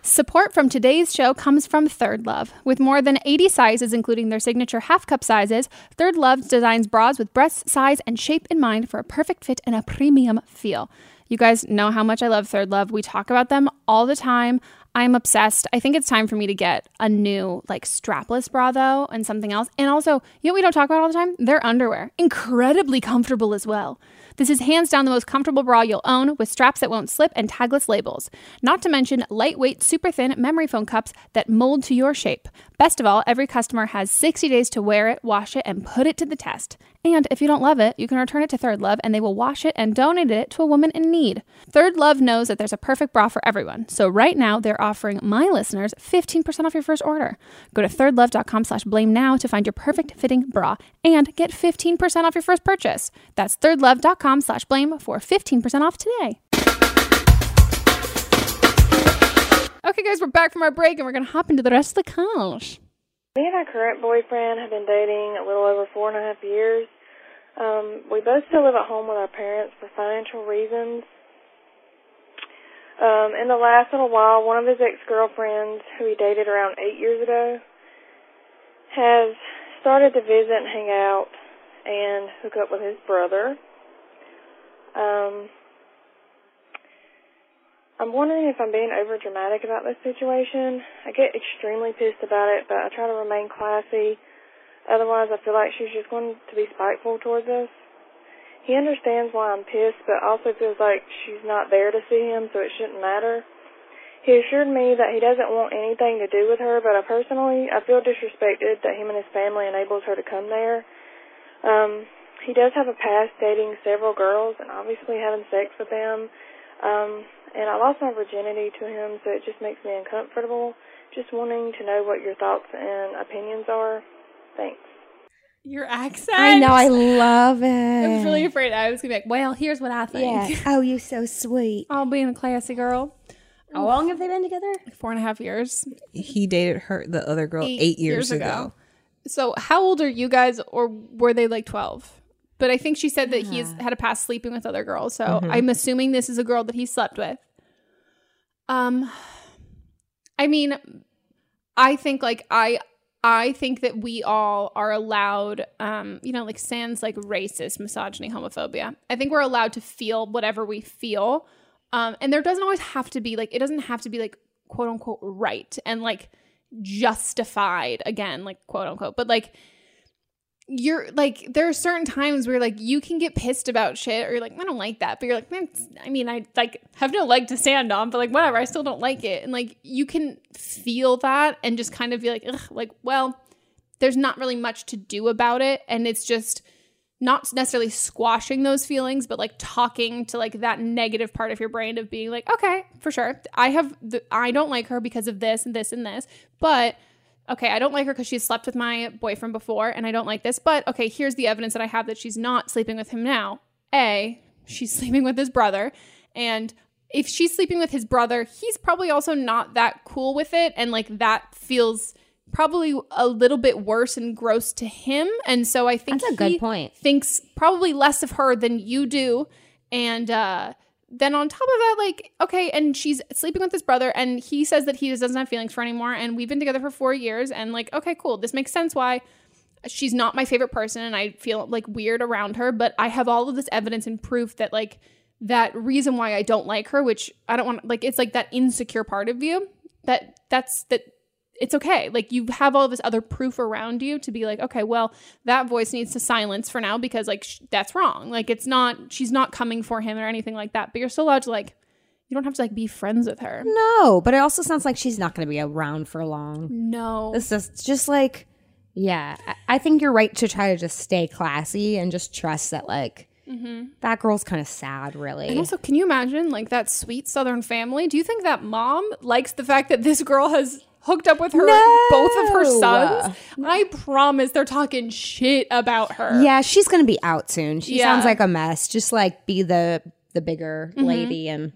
[SPEAKER 2] Support from today's show comes from Third Love. With more than 80 sizes, including their signature half cup sizes, Third Love designs bras with breast size and shape in mind for a perfect fit and a premium feel. You guys know how much I love Third Love. We talk about them all the time. I'm obsessed. I think it's time for me to get a new like strapless bra though and something else. And also, you know we don't talk about all the time? Their underwear. Incredibly comfortable as well. This is hands down the most comfortable bra you'll own with straps that won't slip and tagless labels. Not to mention lightweight, super thin memory foam cups that mold to your shape. Best of all, every customer has 60 days to wear it, wash it, and put it to the test. And if you don't love it, you can return it to Third Love and they will wash it and donate it to a woman in need. Third Love knows that there's a perfect bra for everyone. So right now they're offering my listeners 15% off your first order. Go to thirdlove.com slash blame now to find your perfect fitting bra and get 15% off your first purchase. That's thirdlove.com slash blame for 15% off today. Okay, guys, we're back from our break and we're going to hop into the rest of the couch.
[SPEAKER 8] Me and my current boyfriend have been dating a little over four and a half years. Um, we both still live at home with our parents for financial reasons. Um, in the last little while, one of his ex-girlfriends, who he dated around eight years ago, has started to visit and hang out and hook up with his brother. Um, I'm wondering if I'm being over dramatic about this situation. I get extremely pissed about it, but I try to remain classy. Otherwise, I feel like she's just going to be spiteful towards us. He understands why I'm pissed, but also feels like she's not there to see him, so it shouldn't matter. He assured me that he doesn't want anything to do with her, but I personally, I feel disrespected that him and his family enables her to come there. Um, he does have a past dating several girls and obviously having sex with them. Um, and I lost my virginity to him, so it just makes me uncomfortable. Just wanting to know what your thoughts and opinions are. Thanks.
[SPEAKER 2] Your accent.
[SPEAKER 3] I know, I love it.
[SPEAKER 2] I was really afraid I was gonna be like, well, here's what I think.
[SPEAKER 3] Yeah. Oh, you're so sweet.
[SPEAKER 2] I'll be a classy girl.
[SPEAKER 3] How long have they been together?
[SPEAKER 2] Four and a half years.
[SPEAKER 4] He dated her, the other girl, eight, years, ago.
[SPEAKER 2] So how old are you guys, or were they like twelve? But I think she said that he's had a past sleeping with other girls. So I'm assuming this is a girl that he slept with. Um, I mean, I think like I I think that we all are allowed, um, you know, like sans like racist, misogyny, homophobia. I think we're allowed to feel whatever we feel. Um, and there doesn't always have to be like it doesn't have to be like quote unquote right and like justified again, like quote unquote. But like you're like there are certain times where like you can get pissed about shit or you're like I don't like that but you're like I mean I like have no leg to stand on but like whatever I still don't like it. And like you can feel that and just kind of be like Ugh, like well there's not really much to do about it. And it's just not necessarily squashing those feelings but like talking to like that negative part of your brain of being like okay for sure. I have the, I don't like her because of this and this and this. But okay, I don't like her because she's slept with my boyfriend before and I don't like this, but okay, here's the evidence that I have that she's not sleeping with him now. A, she's sleeping with his brother. And if she's sleeping with his brother, he's probably also not that cool with it. And like that feels probably a little bit worse and gross to him. And so I think
[SPEAKER 3] That's a good point.
[SPEAKER 2] Thinks probably less of her than you do. And uh then on top of that, like, okay, and she's sleeping with his brother, and he says that he just doesn't have feelings for anymore, and we've been together for four years, and like, okay, cool, this makes sense why she's not my favorite person, and I feel like weird around her, but I have all of this evidence and proof that like that reason why I don't like her, which I don't want, like, it's like that insecure part of you that that's that it's okay. Like you have all this other proof around you to be like, okay, well, that voice needs to silence for now because like sh- that's wrong. Like it's not she's not coming for him or anything like that. But you're still allowed to like you don't have to like be friends with her.
[SPEAKER 3] No, but it also sounds like she's not going to be around for long.
[SPEAKER 2] No.
[SPEAKER 3] This is just like, yeah, I- I think you're right to try to just stay classy and just trust that, like, mm-hmm. that girl's kind of sad, really.
[SPEAKER 2] And also, can you imagine like that sweet Southern family? Do you think that mom likes the fact that this girl has hooked up with her both of her sons? I promise they're talking shit about her.
[SPEAKER 3] yeah, she's gonna be out soon. She
[SPEAKER 2] Yeah.
[SPEAKER 3] sounds like a mess. Just like be the the bigger mm-hmm. lady and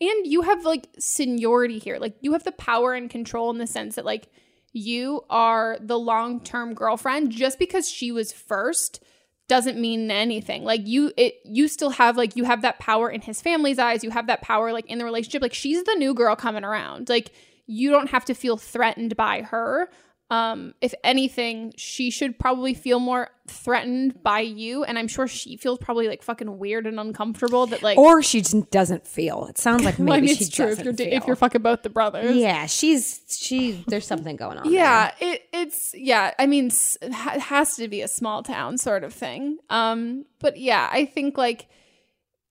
[SPEAKER 2] And you have like seniority here. Like you have the power and control in the sense that like you are the long-term girlfriend just because she was first doesn't mean anything. Like you it you still have like you have that power in his family's eyes. You have that power like in the relationship. Like she's the new girl coming around. Like you don't have to feel threatened by her. Um if anything, she should probably feel more threatened by you and I'm sure she feels probably like fucking weird and uncomfortable that like
[SPEAKER 3] or she just doesn't feel. It sounds like maybe
[SPEAKER 2] I mean,
[SPEAKER 3] she
[SPEAKER 2] it's true if you're
[SPEAKER 3] feel.
[SPEAKER 2] if you're fucking both the brothers.
[SPEAKER 3] yeah, she's she. There's something going on.
[SPEAKER 2] Yeah, it it's yeah. I mean, it has to be a small town sort of thing. Um, but yeah, I think like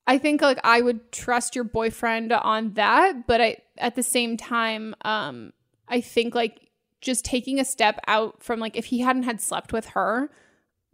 [SPEAKER 2] I think like I would trust your boyfriend on that, but I at the same time, um, I think like just taking a step out from like if he hadn't had slept with her,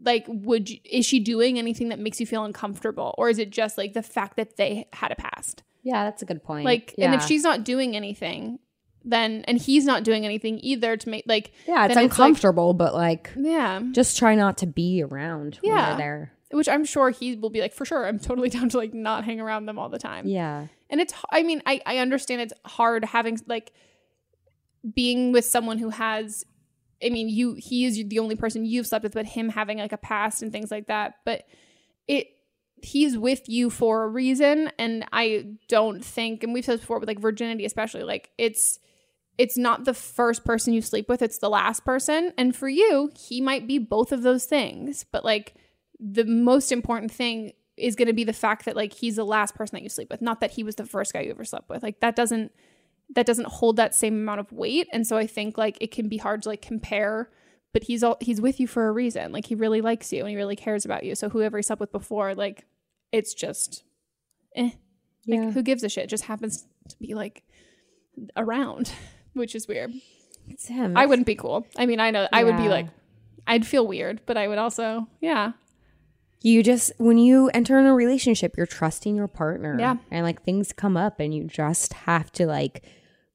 [SPEAKER 2] like would you, is she doing anything that makes you feel uncomfortable, or is it just like the fact that they had a past?
[SPEAKER 3] yeah, that's a good point.
[SPEAKER 2] Like, and if she's not doing anything, then and he's not doing anything either to make like
[SPEAKER 3] yeah, it's
[SPEAKER 2] then like-
[SPEAKER 3] uncomfortable, but like
[SPEAKER 2] yeah,
[SPEAKER 3] just try not to be around when
[SPEAKER 2] Yeah.
[SPEAKER 3] they're there.
[SPEAKER 2] Which I'm sure he will be like for sure. I'm totally down to like not hang around them all the time.
[SPEAKER 3] Yeah,
[SPEAKER 2] And it's I mean I I understand it's hard having like being with someone who has I mean you he is the only person you've slept with but him having like a past and things like that but it he's with you for a reason and I don't think and we've said before with like virginity especially like it's it's not the first person you sleep with it's the last person and for you he might be both of those things but like the most important thing is going to be the fact that like he's the last person that you sleep with not that he was the first guy you ever slept with. Like that doesn't that doesn't hold that same amount of weight. And so i think like it can be hard to like compare but he's all he's with you for a reason. Like he really likes you and he really cares about you. So whoever he slept with before like it's just eh. like
[SPEAKER 3] Yeah.
[SPEAKER 2] who gives a shit? It just happens to be like around which is weird.
[SPEAKER 3] It's him.
[SPEAKER 2] i wouldn't be cool. I mean i know i would be like i'd feel weird but i would also yeah
[SPEAKER 3] you just when you enter in a relationship you're trusting your partner
[SPEAKER 2] Yeah.
[SPEAKER 3] and like things come up and you just have to like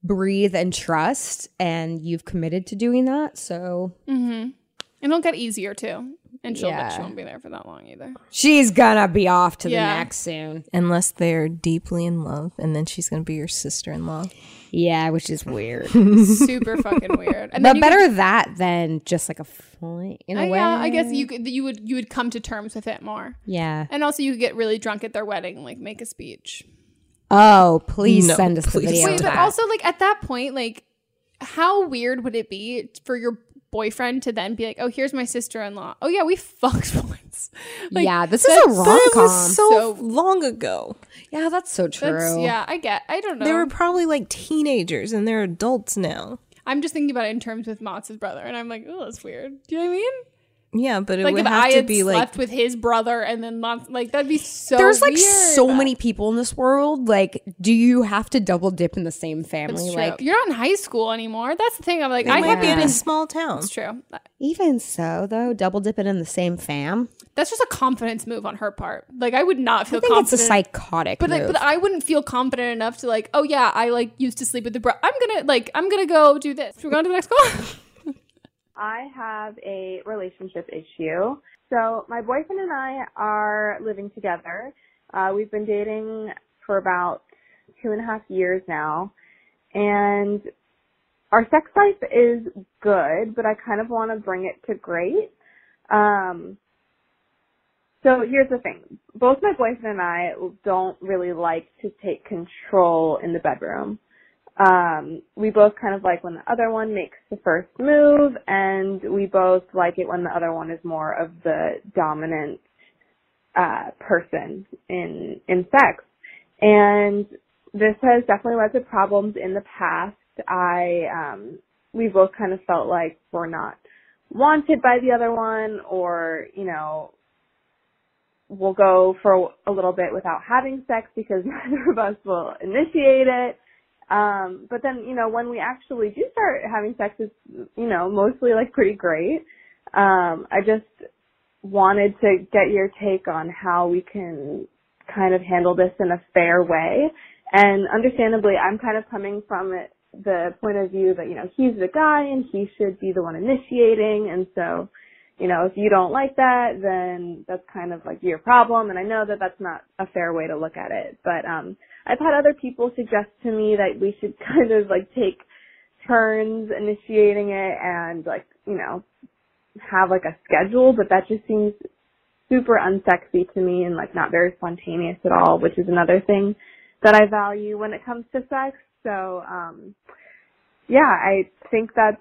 [SPEAKER 3] breathe and trust and you've committed to doing that so
[SPEAKER 2] and it'll get easier too and she'll
[SPEAKER 3] Yeah.
[SPEAKER 2] she won't be there for that long either
[SPEAKER 3] she's gonna be off to
[SPEAKER 2] Yeah.
[SPEAKER 3] the next soon
[SPEAKER 4] Unless they're deeply in love, and then she's gonna be your sister in law.
[SPEAKER 3] Yeah which is weird.
[SPEAKER 2] Super fucking weird. And
[SPEAKER 3] but better
[SPEAKER 2] could-
[SPEAKER 3] that than just like a fling in a
[SPEAKER 2] Uh,
[SPEAKER 3] way
[SPEAKER 2] yeah i guess you could you would you would come to terms with it more.
[SPEAKER 3] Yeah.
[SPEAKER 2] And also you could get really drunk at their wedding like make a speech.
[SPEAKER 3] Oh please
[SPEAKER 4] No,
[SPEAKER 3] send us the video
[SPEAKER 2] Wait, but
[SPEAKER 3] that.
[SPEAKER 2] also like at that point, like how weird would it be for your boyfriend to then be like, "Oh, here's my sister-in-law. Oh yeah, we fucked once." Like,
[SPEAKER 3] yeah this is
[SPEAKER 2] that's-
[SPEAKER 3] a rom-com
[SPEAKER 4] so,
[SPEAKER 2] So-
[SPEAKER 4] long ago.
[SPEAKER 3] yeah that's so true
[SPEAKER 2] That's, yeah, I get. I don't know.
[SPEAKER 4] They were probably like teenagers, and they're adults now.
[SPEAKER 2] I'm just thinking about it in terms with Mott's brother, and I'm like, oh, that's weird. Do you know what I mean?
[SPEAKER 4] Yeah, but it
[SPEAKER 2] Like
[SPEAKER 4] would
[SPEAKER 2] if
[SPEAKER 4] have
[SPEAKER 2] I
[SPEAKER 4] to
[SPEAKER 2] had
[SPEAKER 4] be
[SPEAKER 2] slept
[SPEAKER 4] like
[SPEAKER 2] with his brother, and then Mott's like that'd be so.
[SPEAKER 3] There's like
[SPEAKER 2] weird.
[SPEAKER 3] so many people in this world. Like, do you have to double dip in the same
[SPEAKER 2] That's
[SPEAKER 3] family?
[SPEAKER 2] true.
[SPEAKER 3] Like,
[SPEAKER 2] You're not in high school anymore. That's the thing. I'm like,
[SPEAKER 4] They
[SPEAKER 2] I
[SPEAKER 4] might
[SPEAKER 2] have
[SPEAKER 4] be in a small town.
[SPEAKER 2] It's true.
[SPEAKER 3] even so, though, double dipping in the same fam.
[SPEAKER 2] That's just a confidence move on her part. Like I would not feel
[SPEAKER 3] I think it's a psychotic
[SPEAKER 2] But like,
[SPEAKER 3] move.
[SPEAKER 2] but I wouldn't feel confident enough to like, oh yeah, I like used to sleep with the bro. I'm gonna like, I'm gonna go do this. Should We're going to the next call.
[SPEAKER 9] I have a relationship issue. So my boyfriend and I are living together. Uh, we've been dating for about two and a half years now, and our sex life is good, but I kind of want to bring it to great. Um, so here's the thing. Both my boyfriend and I don't really like to take control in the bedroom um, we both kind of like when the other one makes the first move, and we both like it when the other one is more of the dominant uh, person in in sex. And this has definitely led to problems in the past. I um, we both kind of felt like we're not wanted by the other one, or you know, we'll go for a little bit without having sex because neither of us will initiate it. Um, but then, you know, when we actually do start having sex, it's, you know, mostly like pretty great. Um, I just, wanted to get your take on how we can kind of handle this in a fair way. And understandably, I'm kind of coming from it, the point of view that, you know, he's the guy and he should be the one initiating. And so, you know, if you don't like that, then that's kind of like your problem. And I know that that's not a fair way to look at it. But, um, I've had other people suggest to me that we should kind of like take turns initiating it and like, you know, have like a schedule, but that just seems super unsexy to me and like not very spontaneous at all, which is another thing that I value when it comes to sex. So, um, yeah, I think that's,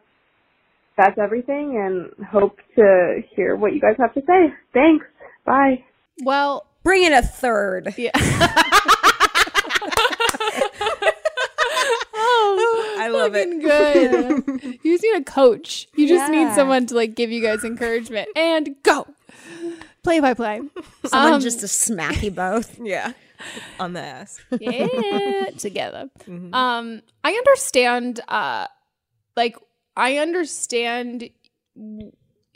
[SPEAKER 9] that's everything and hope to hear what you guys have to say. Thanks. Bye.
[SPEAKER 2] Well,
[SPEAKER 3] Bring in a third.
[SPEAKER 2] yeah.
[SPEAKER 4] love it.
[SPEAKER 2] Good. you just need a coach. You just need
[SPEAKER 3] Yeah.
[SPEAKER 2] someone to like give you guys encouragement and go. Play by play.
[SPEAKER 3] Someone
[SPEAKER 2] Um,
[SPEAKER 3] just to smack you both.
[SPEAKER 4] Yeah. On the ass.
[SPEAKER 2] yeah together um i understand uh like i understand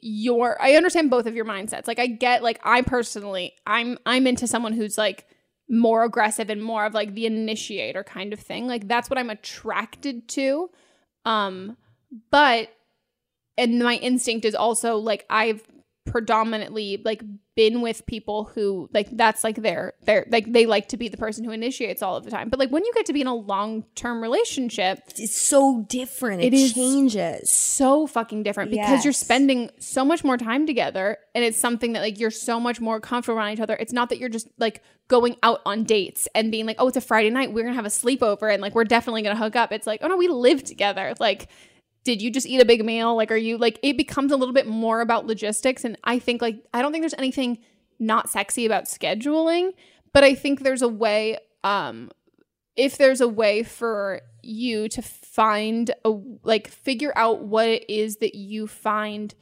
[SPEAKER 2] your i understand both of your mindsets like i get like i personally i'm i'm into someone who's like more aggressive and more of like the initiator kind of thing. Like that's what i'm attracted to. Um but and my instinct is also like i've predominantly like been with people who like that's like their their like they like to be the person who initiates all of the time. But like when you get to be in a long-term relationship
[SPEAKER 3] It's so different. It,
[SPEAKER 2] It
[SPEAKER 3] changes.
[SPEAKER 2] so fucking different because you're spending so much more time together and it's something that like you're so much more comfortable around each other. It's not that you're just like going out on dates and being like oh it's a friday night. We're gonna have a sleepover and like we're definitely gonna hook up. It's like oh no we live together. Like did you just eat a big meal? Like are you like it becomes a little bit more about logistics and i think like i don't think there's anything not sexy about scheduling but i think there's a way um if there's a way for you to find a like figure out what it is that you find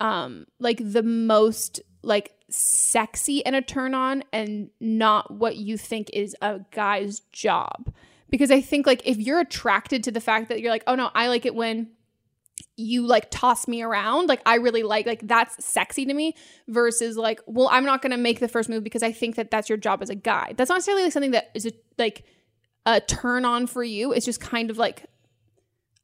[SPEAKER 2] um like the most like sexy and a turn on and not what you think is a guy's job because i think like if you're attracted to the fact that you're like oh no i like it when you like toss me around like i really like like that's sexy to me versus like well i'm not going to make the first move because i think that that's your job as a guy. That's not necessarily like something that is a, like a turn on for you. It's just kind of like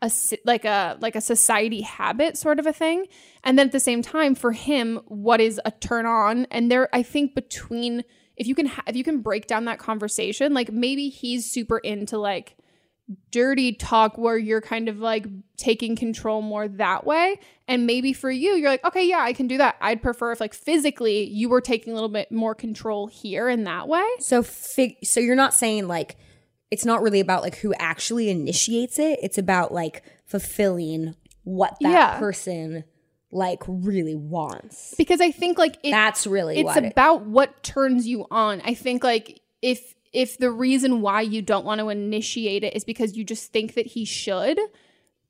[SPEAKER 2] a like a like a society habit sort of a thing. And then at the same time for him what is a turn on? And there i think between if you can ha- if you can break down that conversation like maybe he's super into like dirty talk where you're kind of like taking control more that way and maybe for you you're like okay yeah i can do that i'd prefer if like physically you were taking a little bit more control here in that way
[SPEAKER 3] So fig- so you're not saying like it's not really about like who actually initiates it. It's about like fulfilling what that
[SPEAKER 2] Yeah.
[SPEAKER 3] person like really wants.
[SPEAKER 2] because i think like it,
[SPEAKER 3] That's really
[SPEAKER 2] it's
[SPEAKER 3] what it-
[SPEAKER 2] about what turns you on. I think like if if the reason why you don't want to initiate it is because you just think that he should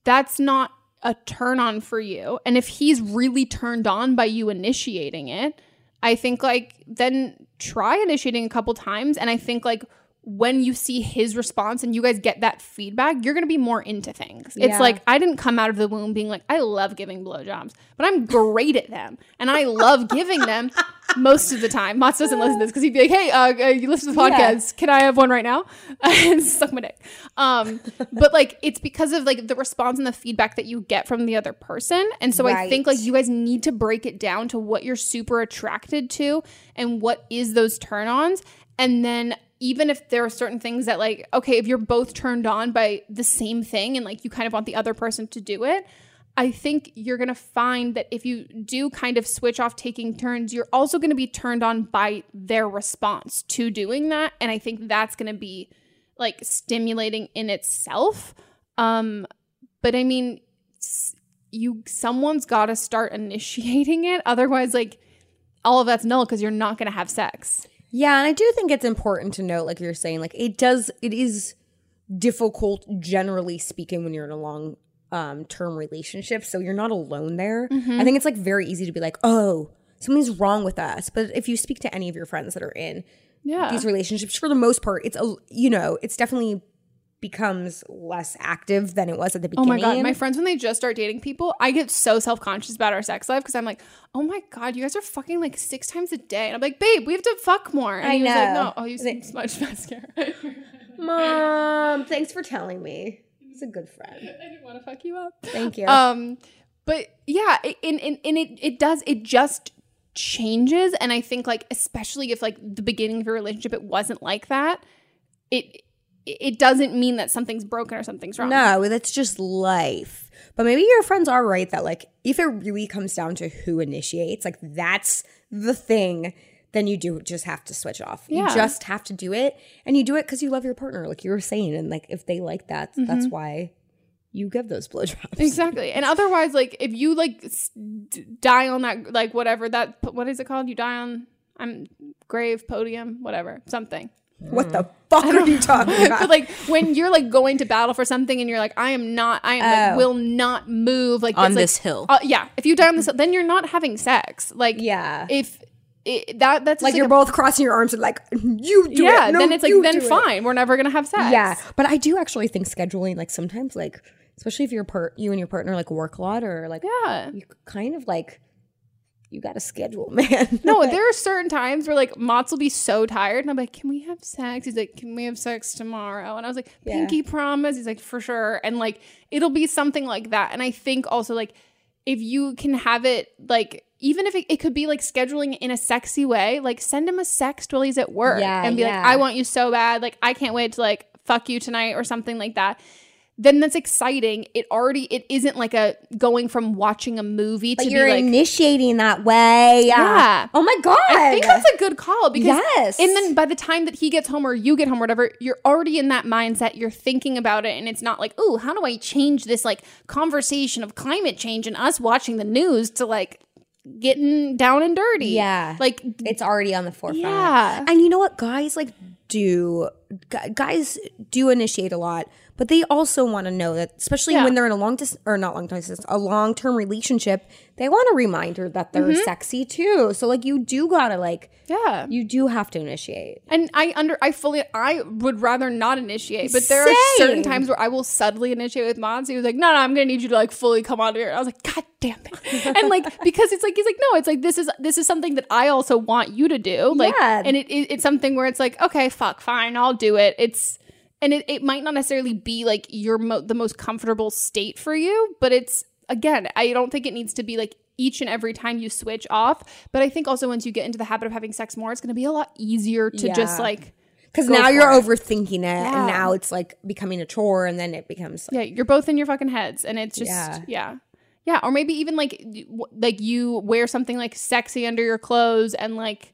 [SPEAKER 2] that's not a turn on for you. And if he's really turned on by you initiating it i think like then try initiating a couple times. And i think like when you see his response and you guys get that feedback, you're gonna be more into things. It's like I didn't come out of the womb being like, I love giving blowjobs, but I'm great at them and I love giving them most of the time. Mats doesn't listen to this because he'd be like, Hey, uh, uh, you listen to the podcast? Can I have one right now? and suck my dick. Um, but like it's because of like the response and the feedback that you get from the other person. And so I think like you guys need to break it down to what you're super attracted to and what is those turn ons. And then even if there are certain things that like, okay, if you're both turned on by the same thing and like you kind of want the other person to do it, I think you're going to find that if you do kind of switch off taking turns, you're also going to be turned on by their response to doing that. And I think that's going to be like stimulating in itself. Um, but I mean, you someone's got to start initiating it. Otherwise, like all of that's null because you're not going to have sex.
[SPEAKER 3] Yeah, and I do think it's important to note, like you're saying, like it does, it is difficult, generally speaking, when you're in a long um, term relationship. So you're not alone there. I think it's like very easy to be like, oh, something's wrong with us. But if you speak to any of your friends that are in
[SPEAKER 2] Yeah.
[SPEAKER 3] these relationships, for the most part, it's a, you know, it's definitely becomes less active than it was at the beginning.
[SPEAKER 2] Oh my god, my friends when they just start dating people, I get so self conscious about our sex life because I'm like, oh my god, you guys are fucking like six times a day, and I'm like, babe, we have to fuck more. And
[SPEAKER 3] I
[SPEAKER 2] he was like,
[SPEAKER 3] know.
[SPEAKER 2] no, oh, you
[SPEAKER 3] They-
[SPEAKER 2] smudge mascara.
[SPEAKER 3] Mom, thanks for telling me. He's a good friend.
[SPEAKER 2] I didn't want to fuck you up.
[SPEAKER 3] Thank you.
[SPEAKER 2] Um, but yeah, it, and, and, and it, it does, it just changes. And I think like, especially if like the beginning of your relationship, it wasn't like that, it, it doesn't mean that something's broken or something's wrong.
[SPEAKER 3] No, that's just life. But maybe your friends are right that like if it really comes down to who initiates, like that's the thing, then you do just have to switch off.
[SPEAKER 2] Yeah.
[SPEAKER 3] You just have to do it and you do it cuz you love your partner like you were saying and like if they like that, mm-hmm. that's why you give those blowjobs.
[SPEAKER 2] Exactly. And otherwise, like, if you like die on that, like, whatever that, what is it called? You die on, I'm grave, podium, whatever, something.
[SPEAKER 3] What the fuck are you talking
[SPEAKER 2] but
[SPEAKER 3] about?
[SPEAKER 2] like when you're like going to battle for something and you're like, I am not, I am like,
[SPEAKER 3] Oh.
[SPEAKER 2] will not move like
[SPEAKER 4] On
[SPEAKER 2] like-
[SPEAKER 4] this hill.
[SPEAKER 2] Uh, yeah. If you die on this, hill, then you're not having sex. Like,
[SPEAKER 3] Yeah.
[SPEAKER 2] If it, that that's
[SPEAKER 3] like
[SPEAKER 2] just,
[SPEAKER 3] you're
[SPEAKER 2] a-
[SPEAKER 3] both crossing your arms and like you do
[SPEAKER 2] yeah.
[SPEAKER 3] it. No,
[SPEAKER 2] then it's like
[SPEAKER 3] you
[SPEAKER 2] then
[SPEAKER 3] do it.
[SPEAKER 2] fine. We're never gonna have sex.
[SPEAKER 3] Yeah, but I do actually think scheduling like sometimes like especially if you're part you and your partner like work a lot or like
[SPEAKER 2] Yeah.
[SPEAKER 3] you kind of like you got to schedule, man.
[SPEAKER 2] No, there are certain times where like Mott's will be so tired, and I'm like, "Can we have sex?" He's like, "Can we have sex tomorrow?" And I was like,
[SPEAKER 3] Yeah.
[SPEAKER 2] "Pinky promise." He's like, "For sure." And like, it'll be something like that. And I think also like, if you can have it like, even if it, it could be like scheduling in a sexy way, like send him a sext while he's at work,
[SPEAKER 3] Yeah,
[SPEAKER 2] and be like, "I want you so bad. Like, I can't wait to like fuck you tonight" or something like that. Then that's exciting. It already it isn't like a going from watching a movie
[SPEAKER 3] but
[SPEAKER 2] to
[SPEAKER 3] you're
[SPEAKER 2] be like
[SPEAKER 3] initiating that way.
[SPEAKER 2] Yeah.
[SPEAKER 3] Oh my god.
[SPEAKER 2] I think that's a good call because
[SPEAKER 3] Yes.
[SPEAKER 2] and then by the time that he gets home or you get home or whatever, you're already in that mindset. You're thinking about it and it's not like, oh, how do I change this like conversation of climate change and us watching the news to like getting down and dirty.
[SPEAKER 3] Yeah.
[SPEAKER 2] Like
[SPEAKER 3] it's already on the forefront.
[SPEAKER 2] Yeah.
[SPEAKER 3] And you know what guys like do guys do initiate a lot, but they also want to know that especially
[SPEAKER 2] Yeah.
[SPEAKER 3] when they're in a long or not long distance, a long-term relationship, they want a reminder that they're
[SPEAKER 2] Mm-hmm.
[SPEAKER 3] sexy too. So like you do got to like
[SPEAKER 2] yeah.
[SPEAKER 3] you do have to initiate.
[SPEAKER 2] And I under I fully I would rather not initiate, but there are certain times where I will subtly initiate with Mons. He was like, "No, no, I'm gonna need you to like fully come onto here." And I was like, "God damn it!" and like because it's like he's like, "No, it's like this is this is something that I also want you to do." Like,
[SPEAKER 3] Yeah.
[SPEAKER 2] and it, it it's something where it's like, "Okay, fuck, fine, I'll do it." It's and it, it might not necessarily be like your mo- the most comfortable state for you, but it's again, I don't think it needs to be like each and every time you switch off. But I think also once you get into the habit of having sex more, it's going to be a lot easier to just like
[SPEAKER 3] Cuz now you're
[SPEAKER 2] it.
[SPEAKER 3] overthinking it
[SPEAKER 2] Yeah.
[SPEAKER 3] and now it's like becoming a chore and then it becomes like,
[SPEAKER 2] yeah, you're both in your fucking heads, and it's just yeah.
[SPEAKER 3] Yeah.
[SPEAKER 2] yeah, Or maybe even like like you wear something like sexy under your clothes and like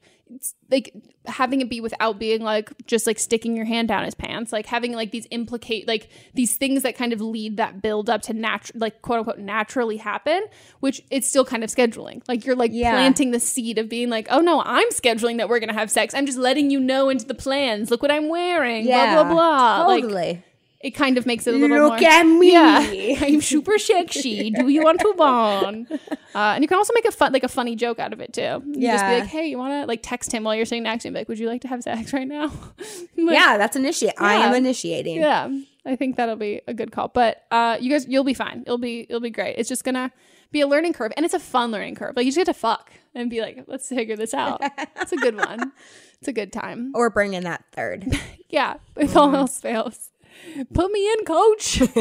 [SPEAKER 2] like having it be without being like just like sticking your hand down his pants, like having like these implicate like these things that kind of lead that build up to natural like quote unquote naturally happen, which it's still kind of scheduling. Like you're like
[SPEAKER 3] Yeah.
[SPEAKER 2] planting the seed of being like, oh no, I'm scheduling that we're gonna have sex. I'm just letting you know into the plans. Look what I'm wearing. Blah blah blah. Like,
[SPEAKER 3] Totally.
[SPEAKER 2] It kind of makes it a little
[SPEAKER 3] Look
[SPEAKER 2] more.
[SPEAKER 3] at me.
[SPEAKER 2] Yeah, I'm super sexy. Do you want to bond? Uh, and you can also make a fun, like a funny joke out of it too. You just be like, hey, you want to like text him while you're sitting next to him? Like, would you like to have sex right now? Like,
[SPEAKER 3] yeah, that's initiate. I am initiating.
[SPEAKER 2] yeah. I think that'll be a good call. But uh, you guys, you'll be fine. It'll be it'll be great. It's just gonna be a learning curve, and it's a fun learning curve. Like you just get to fuck and be like, let's figure this out. it's a good one. It's a good time.
[SPEAKER 3] Or bring in that third.
[SPEAKER 2] Yeah, if all else fails, put me in, coach.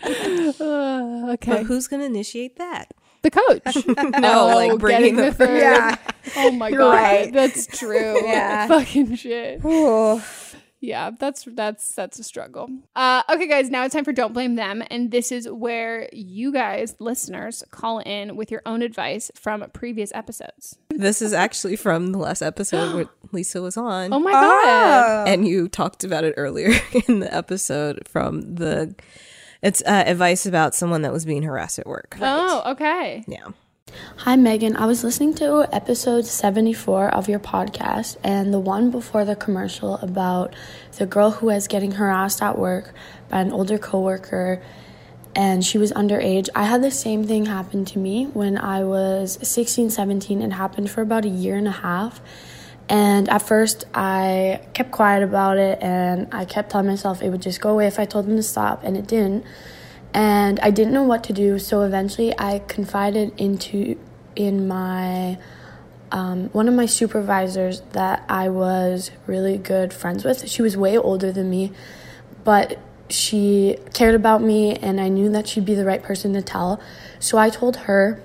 [SPEAKER 2] Uh, okay,
[SPEAKER 4] But who's going to initiate that?
[SPEAKER 2] the coach.
[SPEAKER 4] No, like
[SPEAKER 2] getting
[SPEAKER 4] bringing
[SPEAKER 2] the
[SPEAKER 4] the
[SPEAKER 2] third.
[SPEAKER 3] Yeah.
[SPEAKER 2] Oh my
[SPEAKER 3] You're
[SPEAKER 2] god,
[SPEAKER 3] right.
[SPEAKER 2] that's true.
[SPEAKER 3] Yeah.
[SPEAKER 2] fucking shit.
[SPEAKER 3] Ooh.
[SPEAKER 2] Yeah, that's that's that's a struggle. Uh, okay, guys, now it's time for don't blame them, and this is where you guys, listeners, call in with your own advice from previous episodes.
[SPEAKER 4] This is actually from the last episode where Lisa was on.
[SPEAKER 2] Oh my god!
[SPEAKER 4] and you talked about it earlier in the episode from the it's uh, advice about someone that was being harassed at work.
[SPEAKER 2] Oh, okay.
[SPEAKER 4] Yeah.
[SPEAKER 10] Hi, Meghan. I was listening to episode 74 of your podcast and the one before the commercial about the girl who was getting harassed at work by an older coworker and she was underage. I had the same thing happen to me when I was 16, 17. It happened for about a year and a half. And at first, I kept quiet about it and I kept telling myself it would just go away if I told them to stop, and it didn't. And I didn't know what to do, so eventually I confided into in my um, one of my supervisors that I was really good friends with. She was way older than me, but she cared about me, and I knew that she'd be the right person to tell. So I told her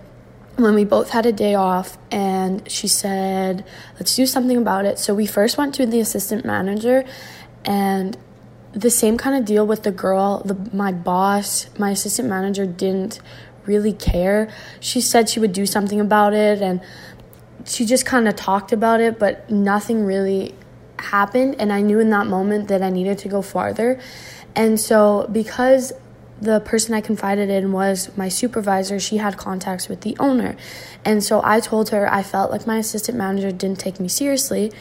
[SPEAKER 10] when we both had a day off and she said let's do something about it so we first went to the assistant manager and the same kind of deal with the girl the my boss my assistant manager didn't really care she said she would do something about it and she just kind of talked about it but nothing really happened and i knew in that moment that i needed to go farther and so because the person I confided in was my supervisor. She had contacts with the owner. And so I told her I felt like my assistant manager didn't take me seriously.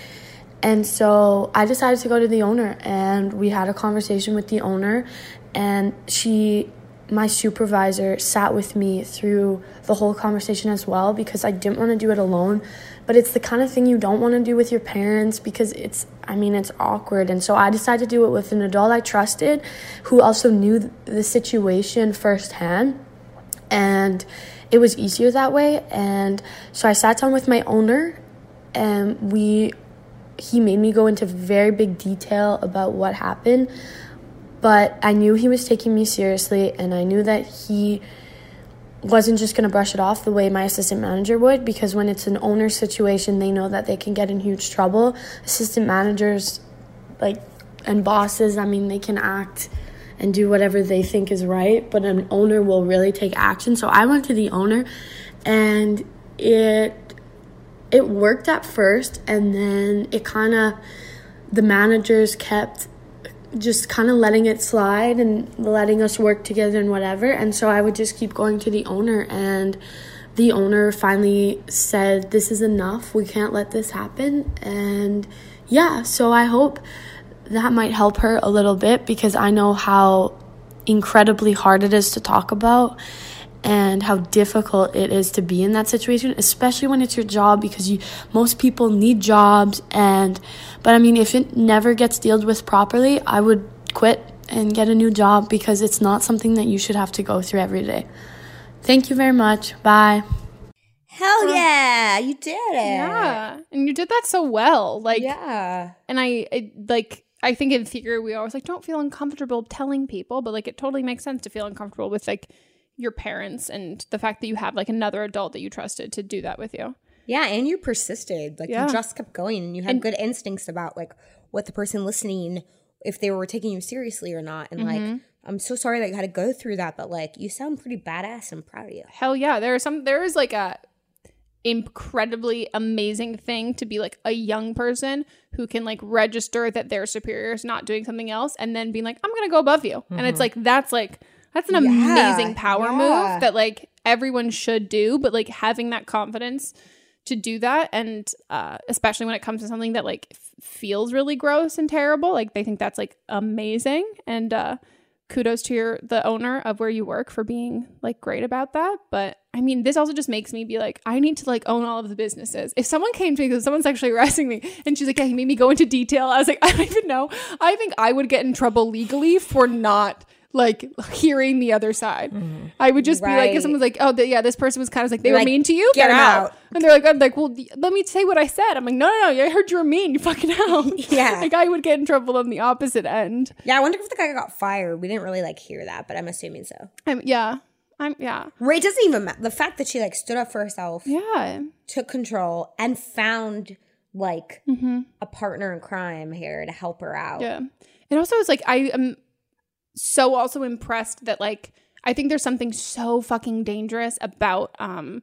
[SPEAKER 10] And so I decided to go to the owner and we had a conversation with the owner and she my supervisor sat with me through the whole conversation as well because I didn't want to do it alone. But it's the kind of thing you don't want to do with your parents because it's, I mean, it's awkward. And so I decided to do it with an adult I trusted who also knew the situation firsthand. And it was easier that way. And so I sat down with my owner and we, he made me go into very big detail about what happened but I knew he was taking me seriously and I knew that he wasn't just going to brush it off the way my assistant manager would because when it's an owner situation they know that they can get in huge trouble. Assistant managers like and bosses i mean they can act and do whatever they think is right but an owner will really take action. So i went to the owner and it it worked at first and then it kind of the managers kept just kind of letting it slide and letting us work together and whatever. And so I would just keep going to the owner and the owner finally said this is enough. We can't let this happen. And yeah, so I hope that might help her a little bit because I know how incredibly hard it is to talk about and how difficult it is to be in that situation especially when it's your job because you most people need jobs and but i mean if it never gets dealt with properly i would quit and get a new job because it's not something that you should have to go through every day thank you very much bye
[SPEAKER 3] Hell yeah, you did it.
[SPEAKER 2] Yeah. And you did that so well. Like
[SPEAKER 3] Yeah.
[SPEAKER 2] and I, I like I think in theory we always like don't feel uncomfortable telling people, but like it totally makes sense to feel uncomfortable with like your parents and the fact that you have like another adult that you trusted to do that with you.
[SPEAKER 3] Yeah, and you persisted. Like
[SPEAKER 2] Yeah.
[SPEAKER 3] you just kept going and you had
[SPEAKER 2] And-
[SPEAKER 3] good instincts about like what the person listening if they were taking you seriously or not. And like
[SPEAKER 2] Mm-hmm.
[SPEAKER 3] I'm so sorry that you had to go through that, but like you sound pretty badass and proud of you.
[SPEAKER 2] Hell yeah, there is some there is like a incredibly amazing thing to be like a young person who can like register that their superior is not doing something else and then being like I'm going to go above you. And it's like that's like that's an
[SPEAKER 3] Yeah,
[SPEAKER 2] amazing power
[SPEAKER 3] yeah.
[SPEAKER 2] move that like everyone should do, but like having that confidence to do that and uh especially when it comes to something that like f- feels really gross and terrible, like they think that's like amazing. And uh kudos to your the owner of where you work for being like great about that. But i mean this also just makes me be like i need to like own all of the businesses. If someone came to me because someone's actually harassing me and she's like yeah he made me go into detail i was like i don't even know. I think i would get in trouble legally for not like hearing the other side i would just be like if someone's like oh the, yeah this person was kind of like they
[SPEAKER 3] You're
[SPEAKER 2] were
[SPEAKER 3] like,
[SPEAKER 2] mean to you
[SPEAKER 3] "Get
[SPEAKER 2] out.
[SPEAKER 3] out.
[SPEAKER 2] and they're like i'm like well let me say what i said i'm like no no no i heard you were mean you fucking out
[SPEAKER 3] Yeah.
[SPEAKER 2] like i would get in trouble on the opposite end
[SPEAKER 3] Yeah, I wonder if the guy got fired. We didn't really like hear that, but I'm assuming so.
[SPEAKER 2] i'm yeah i'm yeah
[SPEAKER 3] Ray doesn't even matter. the fact that she like stood up for herself,
[SPEAKER 2] yeah
[SPEAKER 3] took control, and found like
[SPEAKER 2] mm-hmm.
[SPEAKER 3] a partner in crime here to help her out.
[SPEAKER 2] Yeah. And also it's like I am so also impressed that like I think there's something so fucking dangerous about um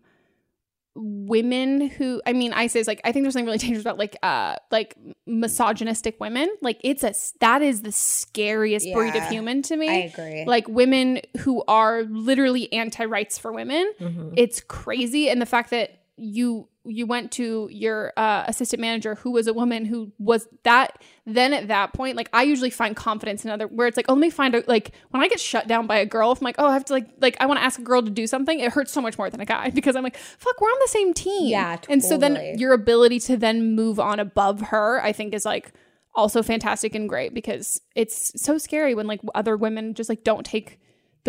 [SPEAKER 2] women who I mean I say it's like I think there's something really dangerous about like uh like misogynistic women. Like it's a that is the scariest breed of human to me.
[SPEAKER 3] I agree.
[SPEAKER 2] Like women who are literally anti-rights for women.
[SPEAKER 3] Mm-hmm.
[SPEAKER 2] It's crazy and the fact that you you went to your uh, assistant manager who was a woman who was that then at that point like i usually find confidence in other where it's like oh let me find a like when i get shut down by a girl if i'm like oh i have to like like i want to ask a girl to do something it hurts so much more than a guy because i'm like fuck we're on the same team
[SPEAKER 3] Yeah, totally.
[SPEAKER 2] and so then your ability to then move on above her i think is like also fantastic and great because it's so scary when like other women just like don't take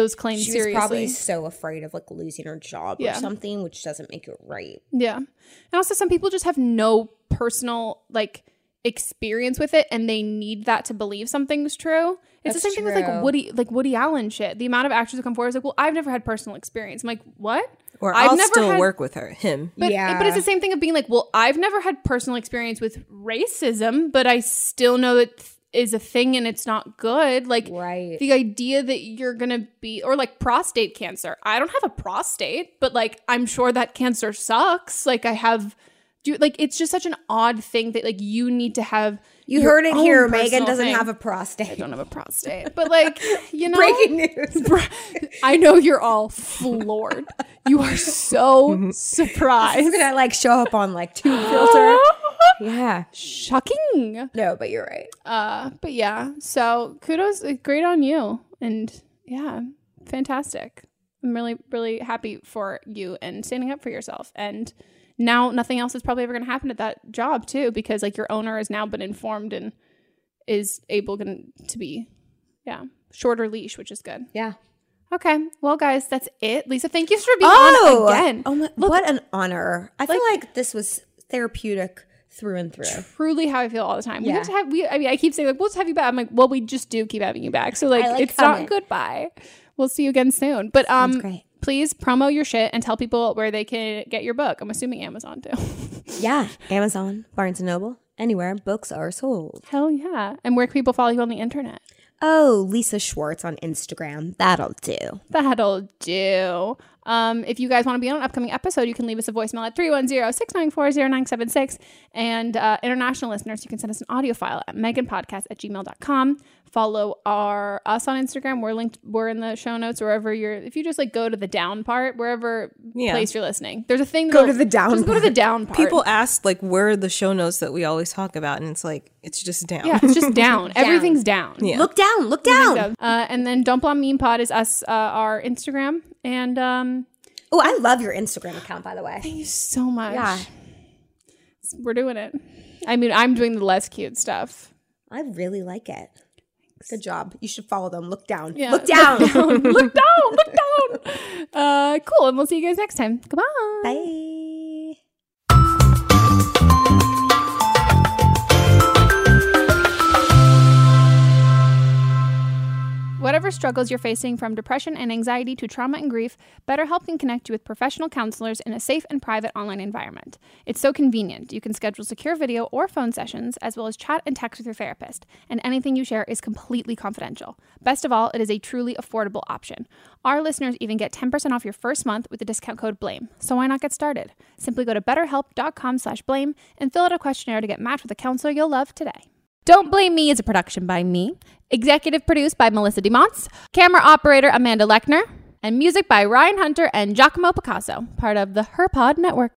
[SPEAKER 2] those claims
[SPEAKER 3] She
[SPEAKER 2] seriously
[SPEAKER 3] was probably so afraid of like losing her job
[SPEAKER 2] Yeah.
[SPEAKER 3] or something, which doesn't make it right.
[SPEAKER 2] Yeah. And also some people just have no personal like experience with it and they need that to believe something's true. It's the
[SPEAKER 3] That's
[SPEAKER 2] same thing with like. Woody like Woody Allen shit. The amount of actors who come forward is like, well, I've never had personal experience. I'm like, what?
[SPEAKER 4] Or
[SPEAKER 2] I've
[SPEAKER 4] I'll
[SPEAKER 2] never
[SPEAKER 4] still
[SPEAKER 2] had-
[SPEAKER 4] work with her. Him.
[SPEAKER 2] But
[SPEAKER 3] Yeah.
[SPEAKER 2] but it's the same thing of being like, well, I've never had personal experience with racism, but I still know that th- is a thing and it's not good. Like
[SPEAKER 3] Right.
[SPEAKER 2] the idea that you're gonna be or like prostate cancer. I don't have a prostate, but like I'm sure that cancer sucks. Like I have do like it's just such an odd thing that like you need to have
[SPEAKER 3] You heard it here.
[SPEAKER 2] Meghan
[SPEAKER 3] doesn't
[SPEAKER 2] thing.
[SPEAKER 3] have a prostate.
[SPEAKER 2] I don't have a prostate. But like, you know
[SPEAKER 3] Breaking news.
[SPEAKER 2] I know you're all floored. You are so surprised.
[SPEAKER 3] It's gonna like show up on like two filter. Yeah.
[SPEAKER 2] Shocking.
[SPEAKER 3] No, but you're right.
[SPEAKER 2] Uh, but yeah, so kudos, uh, great on you, and yeah, fantastic. I'm really, really happy for you and standing up for yourself. And now nothing else is probably ever going to happen at that job too, because like your owner has now been informed and is able to be, yeah, shorter leash, which is good.
[SPEAKER 3] Yeah.
[SPEAKER 2] Okay, well, guys, that's it. Lisa, thank you for being on again.
[SPEAKER 3] Oh my,
[SPEAKER 2] Look,
[SPEAKER 3] what an honor. I feel
[SPEAKER 2] Like-
[SPEAKER 3] like this was therapeutic through and through.
[SPEAKER 2] truly how I feel all the time. We have to have we I mean I keep saying like we'll just have you back. I'm like, well, we just do keep having you back. So like,
[SPEAKER 3] like
[SPEAKER 2] it's not goodbye. We'll see you again soon. But um
[SPEAKER 3] great.
[SPEAKER 2] please promo your shit and tell people where they can get your book. I'm assuming Amazon too.
[SPEAKER 3] Yeah. Amazon, Barnes and Noble, anywhere books are sold.
[SPEAKER 2] Hell yeah. And where can people follow you on the internet?
[SPEAKER 3] Oh, Lisa Schwartz on Instagram. That'll do.
[SPEAKER 2] That'll do. Um, if you guys want to be on an upcoming episode, you can leave us a voicemail at 310-694-0976. And uh, international listeners, you can send us an audio file at meghanpodcast at gmail.com. Follow our us on Instagram. We're linked, we're in the show notes wherever you're if you just like go to the down part, wherever
[SPEAKER 4] Yeah.
[SPEAKER 2] place you're listening. There's a thing
[SPEAKER 3] Go to the down
[SPEAKER 2] Just go to the down part.
[SPEAKER 4] People ask like where are the show notes that we always talk about, and it's like it's just down.
[SPEAKER 2] Yeah, it's just down. Everything's down.
[SPEAKER 4] Yeah.
[SPEAKER 3] Look down, look down.
[SPEAKER 2] Uh, and then Don't Blame Me Pod is us, uh, our Instagram. And um,
[SPEAKER 3] Oh, I love your Instagram account, by the way.
[SPEAKER 2] Thank you so much.
[SPEAKER 3] Yeah.
[SPEAKER 2] We're doing it. I mean, I'm doing the less cute stuff.
[SPEAKER 3] I really like it. Good job. You should follow them. Look down.
[SPEAKER 2] Yeah.
[SPEAKER 3] Look down.
[SPEAKER 2] Look down. Look down. Look down. Uh, cool. And we'll see you guys next time. Goodbye.
[SPEAKER 3] Bye.
[SPEAKER 2] Whatever struggles you're facing, from depression and anxiety to trauma and grief, BetterHelp can connect you with professional counselors in a safe and private online environment. It's so convenient. You can schedule secure video or phone sessions, as well as chat and text with your therapist, and anything you share is completely confidential. Best of all, it is a truly affordable option. Our listeners even get 10% off your first month with the discount code BLAME. So why not get started? Simply go to betterhelp.com slash blame and fill out a questionnaire to get matched with a counselor you'll love today. Don't Blame Me is a production by me, executive produced by Melissa DeMonts, camera operator Amanda Lechner, and music by Ryan Hunter and Giacomo Picasso, part of the HerPod Network.